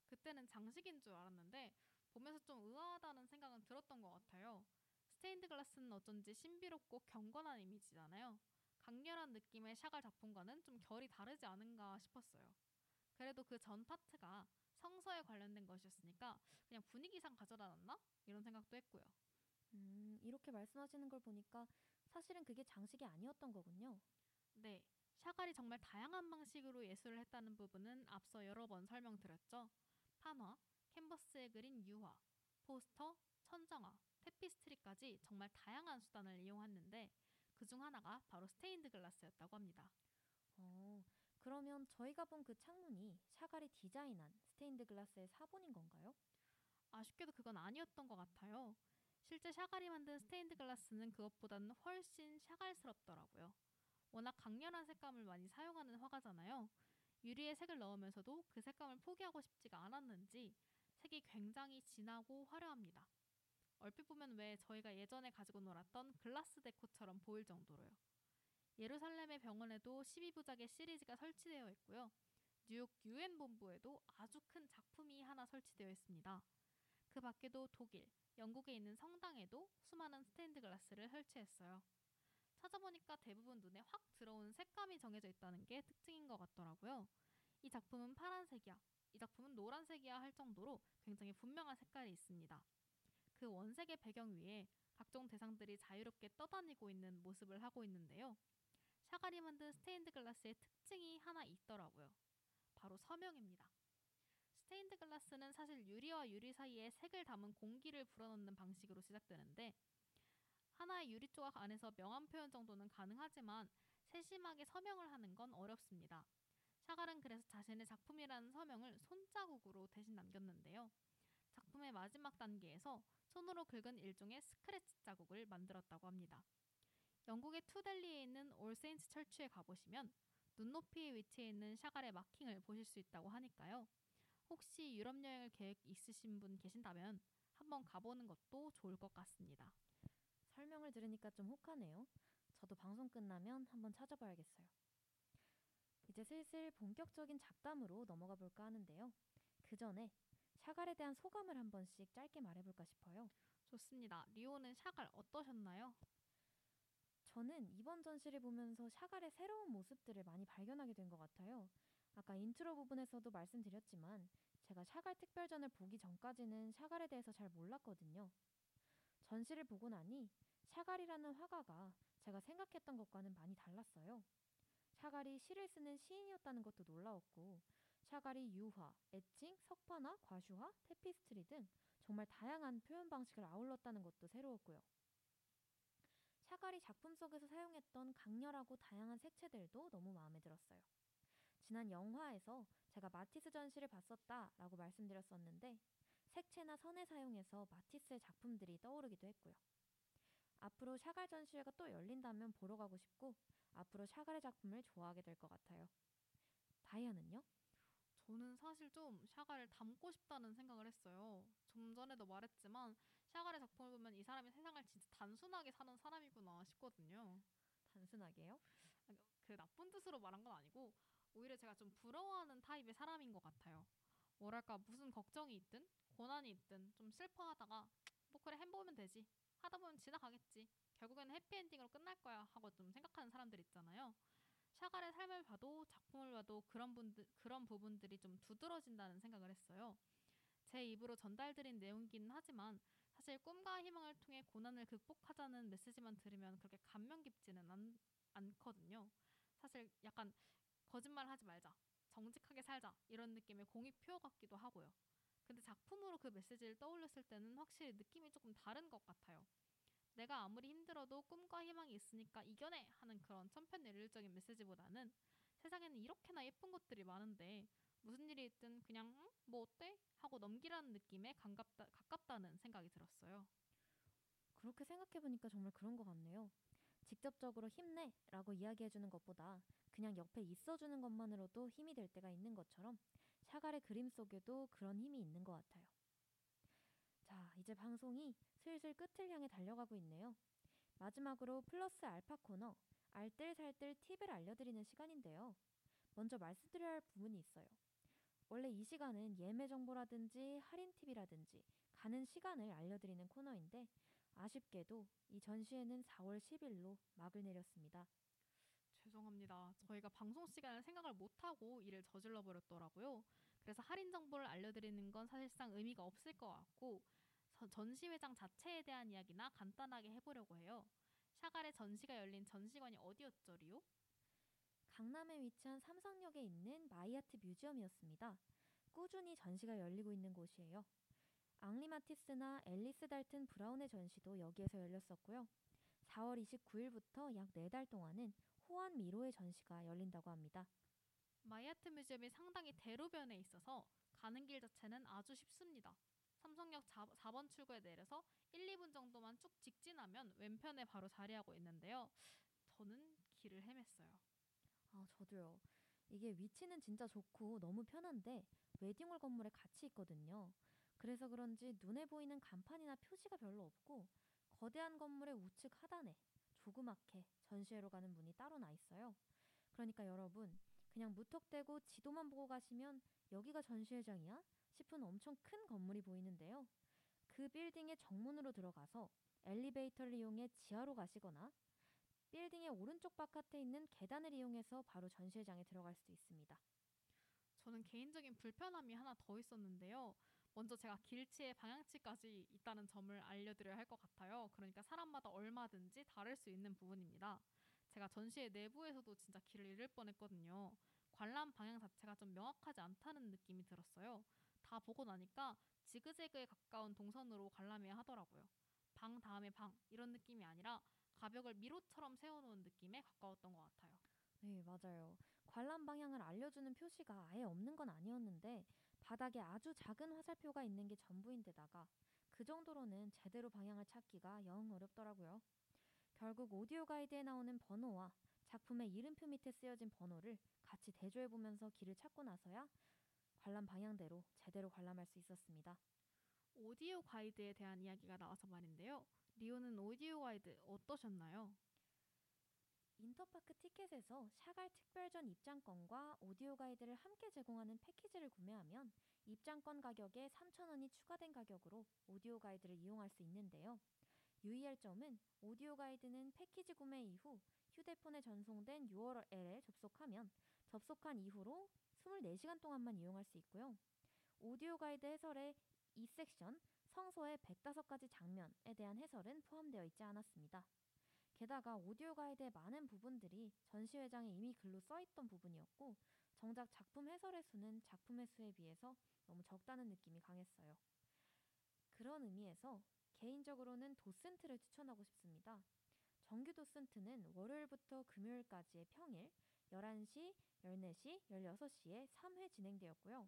Speaker 2: 그때는 장식인 줄 알았는데 보면서 좀 의아하다는 생각은 들었던 것 같아요. 스테인드 글라스는 어쩐지 신비롭고 경건한 이미지잖아요. 강렬한 느낌의 샤갈 작품과는 좀 결이 다르지 않은가 싶었어요. 그래도 그 전 파트가 성서에 관련된 것이었으니까 그냥 분위기상 가져다 놨나? 이런 생각도 했고요.
Speaker 1: 음, 이렇게 말씀하시는 걸 보니까 사실은 그게 장식이 아니었던 거군요.
Speaker 2: 네, 샤갈이 정말 다양한 방식으로 예술을 했다는 부분은 앞서 여러 번 설명드렸죠. 판화, 캔버스에 그린 유화, 포스터, 천정화, 테피스트리까지 정말 다양한 수단을 이용했는데 그 중 하나가 바로 스테인드 글라스였다고 합니다.
Speaker 1: 어, 그러면 저희가 본 그 창문이 샤갈이 디자인한 스테인드 글라스의 사본인 건가요?
Speaker 2: 아쉽게도 그건 아니었던 것 같아요. 실제 샤갈이 만든 스테인드 글라스는 그것보다는 훨씬 샤갈스럽더라고요. 워낙 강렬한 색감을 많이 사용하는 화가잖아요. 유리에 색을 넣으면서도 그 색감을 포기하고 싶지가 않았는지 색이 굉장히 진하고 화려합니다. 얼핏 보면 왜 저희가 예전에 가지고 놀았던 글라스 데코처럼 보일 정도로요. 예루살렘의 병원에도 12부작의 시리즈가 설치되어 있고요. 뉴욕 유엔 본부에도 아주 큰 작품이 하나 설치되어 있습니다. 그 밖에도 독일, 영국에 있는 성당에도 수많은 스테인드 글라스를 설치했어요. 찾아보니까 대부분 눈에 확 들어오는 색감이 정해져 있다는 게 특징인 것 같더라고요. 이 작품은 파란색이야, 이 작품은 노란색이야 할 정도로 굉장히 분명한 색깔이 있습니다. 그 원색의 배경 위에 각종 대상들이 자유롭게 떠다니고 있는 모습을 하고 있는데요. 샤갈이 만든 스테인드 글라스의 특징이 하나 있더라고요. 바로 서명입니다. 스테인드 글라스는 사실 유리와 유리 사이에 색을 담은 공기를 불어넣는 방식으로 제작되는데 하나의 유리 조각 안에서 명암 표현 정도는 가능하지만 세심하게 서명을 하는 건 어렵습니다. 샤갈은 그래서 자신의 작품이라는 서명을 손자국으로 대신 남겼는데요. 작품의 마지막 단계에서 손으로 긁은 일종의 스크래치 자국을 만들었다고 합니다. 영국의 투델리에 있는 올세인트 철치에 가보시면 눈높이에 위치해 있는 샤갈의 마킹을 보실 수 있다고 하니까요. 혹시 유럽 여행을 계획 있으신 분 계신다면 한번 가보는 것도 좋을 것 같습니다.
Speaker 1: 설명을 들으니까 좀 혹하네요. 저도 방송 끝나면 한번 찾아봐야겠어요. 이제 슬슬 본격적인 잡담으로 넘어가 볼까 하는데요. 그 전에 샤갈에 대한 소감을 한 번씩 짧게 말해볼까 싶어요.
Speaker 2: 좋습니다. 리오는 샤갈 어떠셨나요?
Speaker 1: 저는 이번 전시를 보면서 샤갈의 새로운 모습들을 많이 발견하게 된 것 같아요. 아까 인트로 부분에서도 말씀드렸지만 제가 샤갈 특별전을 보기 전까지는 샤갈에 대해서 잘 몰랐거든요. 전시를 보고 나니 샤갈이라는 화가가 제가 생각했던 것과는 많이 달랐어요. 샤갈이 시를 쓰는 시인이었다는 것도 놀라웠고 샤갈이 유화, 에칭, 석판화, 과슈화, 태피스트리 등 정말 다양한 표현 방식을 아울렀다는 것도 새로웠고요. 샤갈이 작품 속에서 사용했던 강렬하고 다양한 색채들도 너무 마음에 들었어요. 지난 영화에서 제가 마티스 전시를 봤었다라고 말씀드렸었는데 색채나 선을 사용해서 마티스의 작품들이 떠오르기도 했고요. 앞으로 샤갈 전시회가 또 열린다면 보러 가고 싶고 앞으로 샤갈의 작품을 좋아하게 될 것 같아요. 다이아는요?
Speaker 2: 저는 사실 좀 샤가를 닮고 싶다는 생각을 했어요. 좀 전에도 말했지만 샤가의 작품을 보면 이 사람이 세상을 진짜 단순하게 사는 사람이구나 싶거든요.
Speaker 1: 단순하게요?
Speaker 2: 아, 그 나쁜 뜻으로 말한 건 아니고 오히려 제가 좀 부러워하는 타입의 사람인 것 같아요. 뭐랄까 무슨 걱정이 있든 고난이 있든 좀 슬퍼하다가 뭐 그래 해보면 되지 하다 보면 지나가겠지 결국에는 해피엔딩으로 끝날 거야 하고 좀 생각하는 사람들 있잖아요. 샤갈의 삶을 봐도 작품을 봐도 그런 분들 그런 부분들이 좀 두드러진다는 생각을 했어요. 제 입으로 전달드린 내용이긴 하지만 사실 꿈과 희망을 통해 고난을 극복하자는 메시지만 들으면 그렇게 감명 깊지는 않, 않거든요. 사실 약간 거짓말 하지 말자. 정직하게 살자. 이런 느낌의 공익표 같기도 하고요. 근데 작품으로 그 메시지를 떠올렸을 때는 확실히 느낌이 조금 다른 것 같아요. 내가 아무리 힘들어도 꿈과 희망이 있으니까 이겨내! 하는 그런 천편일률적인 메시지보다는 세상에는 이렇게나 예쁜 것들이 많은데 무슨 일이 있든 그냥 응? 뭐 어때? 하고 넘기라는 느낌에 가깝다, 가깝다는 생각이 들었어요.
Speaker 1: 그렇게 생각해 보니까 정말 그런 것 같네요. 직접적으로 힘내! 라고 이야기해 주는 것보다 그냥 옆에 있어 주는 것만으로도 힘이 될 때가 있는 것처럼 샤갈의 그림 속에도 그런 힘이 있는 것 같아요. 자, 이제 방송이 슬슬 끝을 향해 달려가고 있네요. 마지막으로 플러스 알파 코너, 알뜰살뜰 팁을 알려드리는 시간인데요. 먼저 말씀드려야 할 부분이 있어요. 원래 이 시간은 예매 정보라든지 할인 팁이라든지 가는 시간을 알려드리는 코너인데 아쉽게도 이 전시회는 4월 10일로 막을 내렸습니다.
Speaker 2: 죄송합니다. 저희가 방송 시간을 생각을 못하고 일을 저질러 버렸더라고요. 그래서 할인 정보를 알려드리는 건 사실상 의미가 없을 것 같고 전시회장 자체에 대한 이야기나 간단하게 해보려고 해요. 샤갈의 전시가 열린 전시관이 어디였죠, 리오?
Speaker 1: 강남에 위치한 삼성역에 있는 마이아트 뮤지엄이었습니다. 꾸준히 전시가 열리고 있는 곳이에요. 앙리 마티스나 앨리스 달튼 브라운의 전시도 여기에서 열렸었고요. 4월 29일부터 약 4달 동안은 호안 미로의 전시가 열린다고 합니다.
Speaker 2: 마이아트 뮤지엄이 상당히 대로변에 있어서 가는 길 자체는 아주 쉽습니다. 삼성역 4, 번 출구에 내려서 1, 2분 정도만 쭉 직진하면 왼편에 바로 자리하고 있는데요. 저는 길을 헤맸어요.
Speaker 1: 아, 저도요. 이게 위치는 진짜 좋고 너무 편한데 웨딩홀 건물에 같이 있거든요. 그래서 그런지 눈에 보이는 간판이나 표시가 별로 없고 거대한 건물의 우측 하단에 조그맣게 전시회로 가는 문이 따로 나 있어요. 그러니까 여러분 그냥 무턱대고 지도만 보고 가시면 여기가 전시회장이야? 싶은 엄청 큰 건물이 보이는데요. 그 빌딩의 정문으로 들어가서 엘리베이터를 이용해 지하로 가시거나 빌딩의 오른쪽 바깥에 있는 계단을 이용해서 바로 전시회장에 들어갈 수도 있습니다.
Speaker 2: 저는 개인적인 불편함이 하나 더 있었는데요. 먼저 제가 길치의 방향치까지 있다는 점을 알려드려야 할 것 같아요. 그러니까 사람마다 얼마든지 다를 수 있는 부분입니다. 제가 전시회 내부에서도 진짜 길을 잃을 뻔했거든요. 관람 방향 자체가 좀 명확하지 않다는 느낌이 들었어요. 다 보고 나니까 지그재그에 가까운 동선으로 관람해야 하더라고요. 방 다음에 방 이런 느낌이 아니라 가벽을 미로처럼 세워놓은 느낌에 가까웠던 것 같아요.
Speaker 1: 네, 맞아요. 관람 방향을 알려주는 표시가 아예 없는 건 아니었는데 바닥에 아주 작은 화살표가 있는 게 전부인데다가 그 정도로는 제대로 방향을 찾기가 영 어렵더라고요. 결국 오디오 가이드에 나오는 번호와 작품의 이름표 밑에 쓰여진 번호를 같이 대조해 보면서 길을 찾고 나서야 관람 방향대로 제대로 관람할 수 있었습니다.
Speaker 2: 오디오 가이드에 대한 이야기가 나와서 말인데요. 리오는 오디오 가이드 어떠셨나요?
Speaker 1: 인터파크 티켓에서 샤갈 특별전 입장권과 오디오 가이드를 함께 제공하는 패키지를 구매하면 입장권 가격에 3,000원이 추가된 가격으로 오디오 가이드를 이용할 수 있는데요. 유의할 점은 오디오 가이드는 패키지 구매 이후 휴대폰에 전송된 URL에 접속하면 접속한 이후로 24시간 동안만 이용할 수 있고요. 오디오 가이드 해설의 이 섹션 성서의 105가지 장면에 대한 해설은 포함되어 있지 않았습니다. 게다가 오디오 가이드의 많은 부분들이 전시회장에 이미 글로 써있던 부분이었고 정작 작품 해설의 수는 작품의 수에 비해서 너무 적다는 느낌이 강했어요. 그런 의미에서 개인적으로는 도슨트를 추천하고 싶습니다. 정규 도슨트는 월요일부터 금요일까지의 평일 11시, 14시, 16시에 3회 진행되었고요.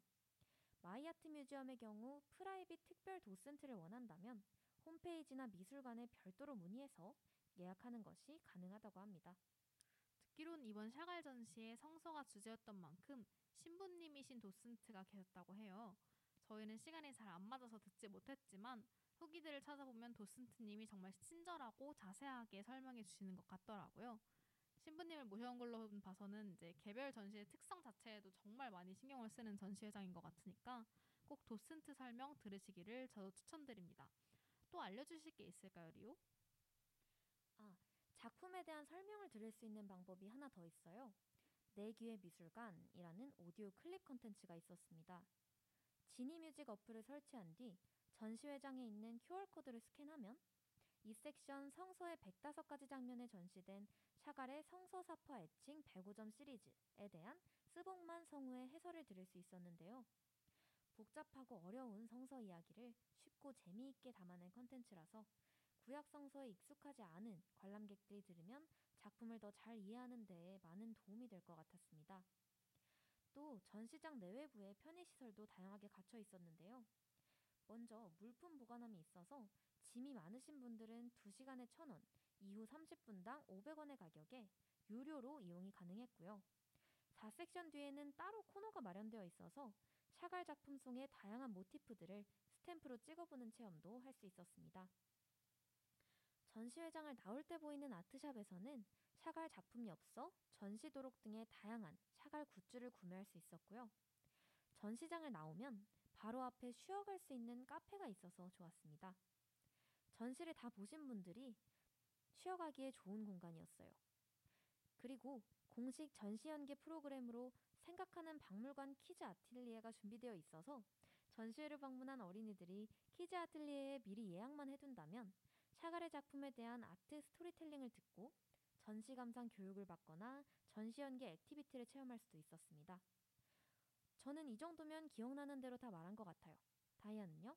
Speaker 1: 마이아트 뮤지엄의 경우 private 특별 도슨트를 원한다면 홈페이지나 미술관에 별도로 문의해서 예약하는 것이 가능하다고 합니다.
Speaker 2: 듣기론 이번 샤갈 전시에 성서가 주제였던 만큼 신부님이신 도슨트가 계셨다고 해요. 저희는 시간이 잘 안 맞아서 듣지 못했지만 후기들을 찾아보면 도슨트님이 정말 친절하고 자세하게 설명해 주시는 것 같더라고요. 신부님을 모셔온 걸로 봐서는 이제 개별 전시의 특성 자체에도 정말 많이 신경을 쓰는 전시회장인 것 같으니까 꼭 도슨트 설명 들으시기를 저도 추천드립니다. 또 알려주실 게 있을까요, 리오?
Speaker 1: 아, 작품에 대한 설명을 들을 수 있는 방법이 하나 더 있어요. 내 귀에 미술관이라는 오디오 클립 컨텐츠가 있었습니다. 지니뮤직 어플을 설치한 뒤 전시회장에 있는 QR코드를 스캔하면 이 섹션 성서의 105가지 장면에 전시된 샤갈의 성서 삽화 에칭 105점 시리즈에 대한 스복만 성우의 해설을 들을 수 있었는데요. 복잡하고 어려운 성서 이야기를 쉽고 재미있게 담아낸 컨텐츠라서 구약 성서에 익숙하지 않은 관람객들이 들으면 작품을 더 잘 이해하는 데에 많은 도움이 될 것 같았습니다. 또 전시장 내외부에 편의시설도 다양하게 갖춰 있었는데요. 먼저 물품 보관함이 있어서 짐이 많으신 분들은 2시간에 1,000원, 이후 30분당 500원의 가격에 유료로 이용이 가능했고요. 4섹션 뒤에는 따로 코너가 마련되어 있어서 샤갈 작품 속의 다양한 모티프들을 스탬프로 찍어보는 체험도 할 수 있었습니다. 전시회장을 나올 때 보이는 아트샵에서는 샤갈 작품 엽서, 전시 도록 등의 다양한 샤갈 굿즈를 구매할 수 있었고요. 전시장을 나오면 바로 앞에 쉬어갈 수 있는 카페가 있어서 좋았습니다. 전시를 다 보신 분들이 쉬어가기에 좋은 공간이었어요. 그리고 공식 전시 연계 프로그램으로 생각하는 박물관 키즈 아틀리에가 준비되어 있어서 전시회를 방문한 어린이들이 키즈 아틀리에에 미리 예약만 해둔다면 샤갈의 작품에 대한 아트 스토리텔링을 듣고 전시 감상 교육을 받거나 전시 연계 activity를 체험할 수도 있었습니다. 저는 이 정도면 기억나는 대로 다 말한 것 같아요. 다이아는요?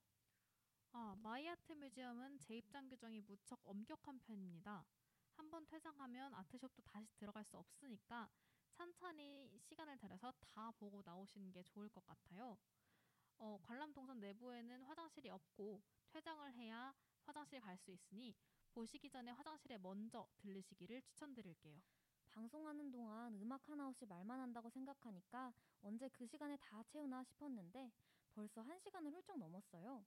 Speaker 2: 아, 마이아트 뮤지엄은 재입장 규정이 무척 엄격한 편입니다. 한번 퇴장하면 아트숍도 다시 들어갈 수 없으니까 찬찬히 시간을 들여서 다 보고 나오시는 게 좋을 것 같아요. 어, 관람 동선 내부에는 화장실이 없고 퇴장을 해야 화장실 갈 수 있으니 보시기 전에 화장실에 먼저 들르시기를 추천드릴게요.
Speaker 1: 방송하는 동안 음악 하나 없이 말만 한다고 생각하니까 언제 그 시간에 다 채우나 싶었는데 벌써 한 시간을 훌쩍 넘었어요.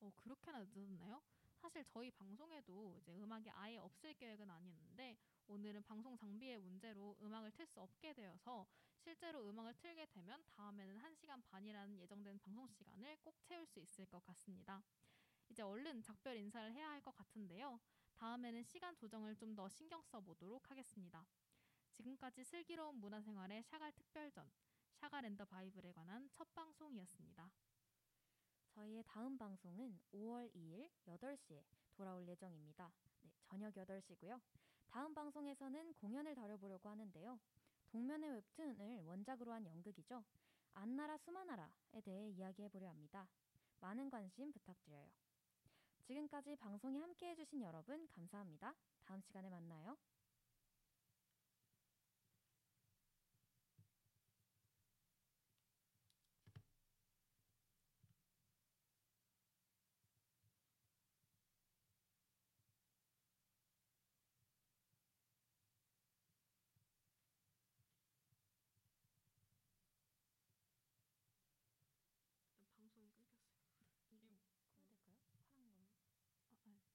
Speaker 2: 어, 그렇게나 늦었나요? 사실 저희 방송에도 이제 음악이 아예 없을 계획은 아니었는데 오늘은 방송 장비의 문제로 음악을 틀 수 없게 되어서 실제로 음악을 틀게 되면 다음에는 1시간 반이라는 예정된 방송 시간을 꼭 채울 수 있을 것 같습니다. 이제 얼른 작별 인사를 해야 할 것 같은데요. 다음에는 시간 조정을 좀 더 신경 써 보도록 하겠습니다. 지금까지 슬기로운 문화생활의 샤갈 특별전, 샤갈 앤더 바이블에 관한 첫 방송이었습니다.
Speaker 1: 저희의 다음 방송은 5월 2일 8시에 돌아올 예정입니다. 네, 저녁 8시고요. 다음 방송에서는 공연을 다뤄보려고 하는데요. 동면의 웹툰을 원작으로 한 연극이죠. 안나라 수마나라에 대해 이야기해보려 합니다. 많은 관심 부탁드려요. 지금까지 방송에 함께해 주신 여러분 감사합니다. 다음 시간에 만나요.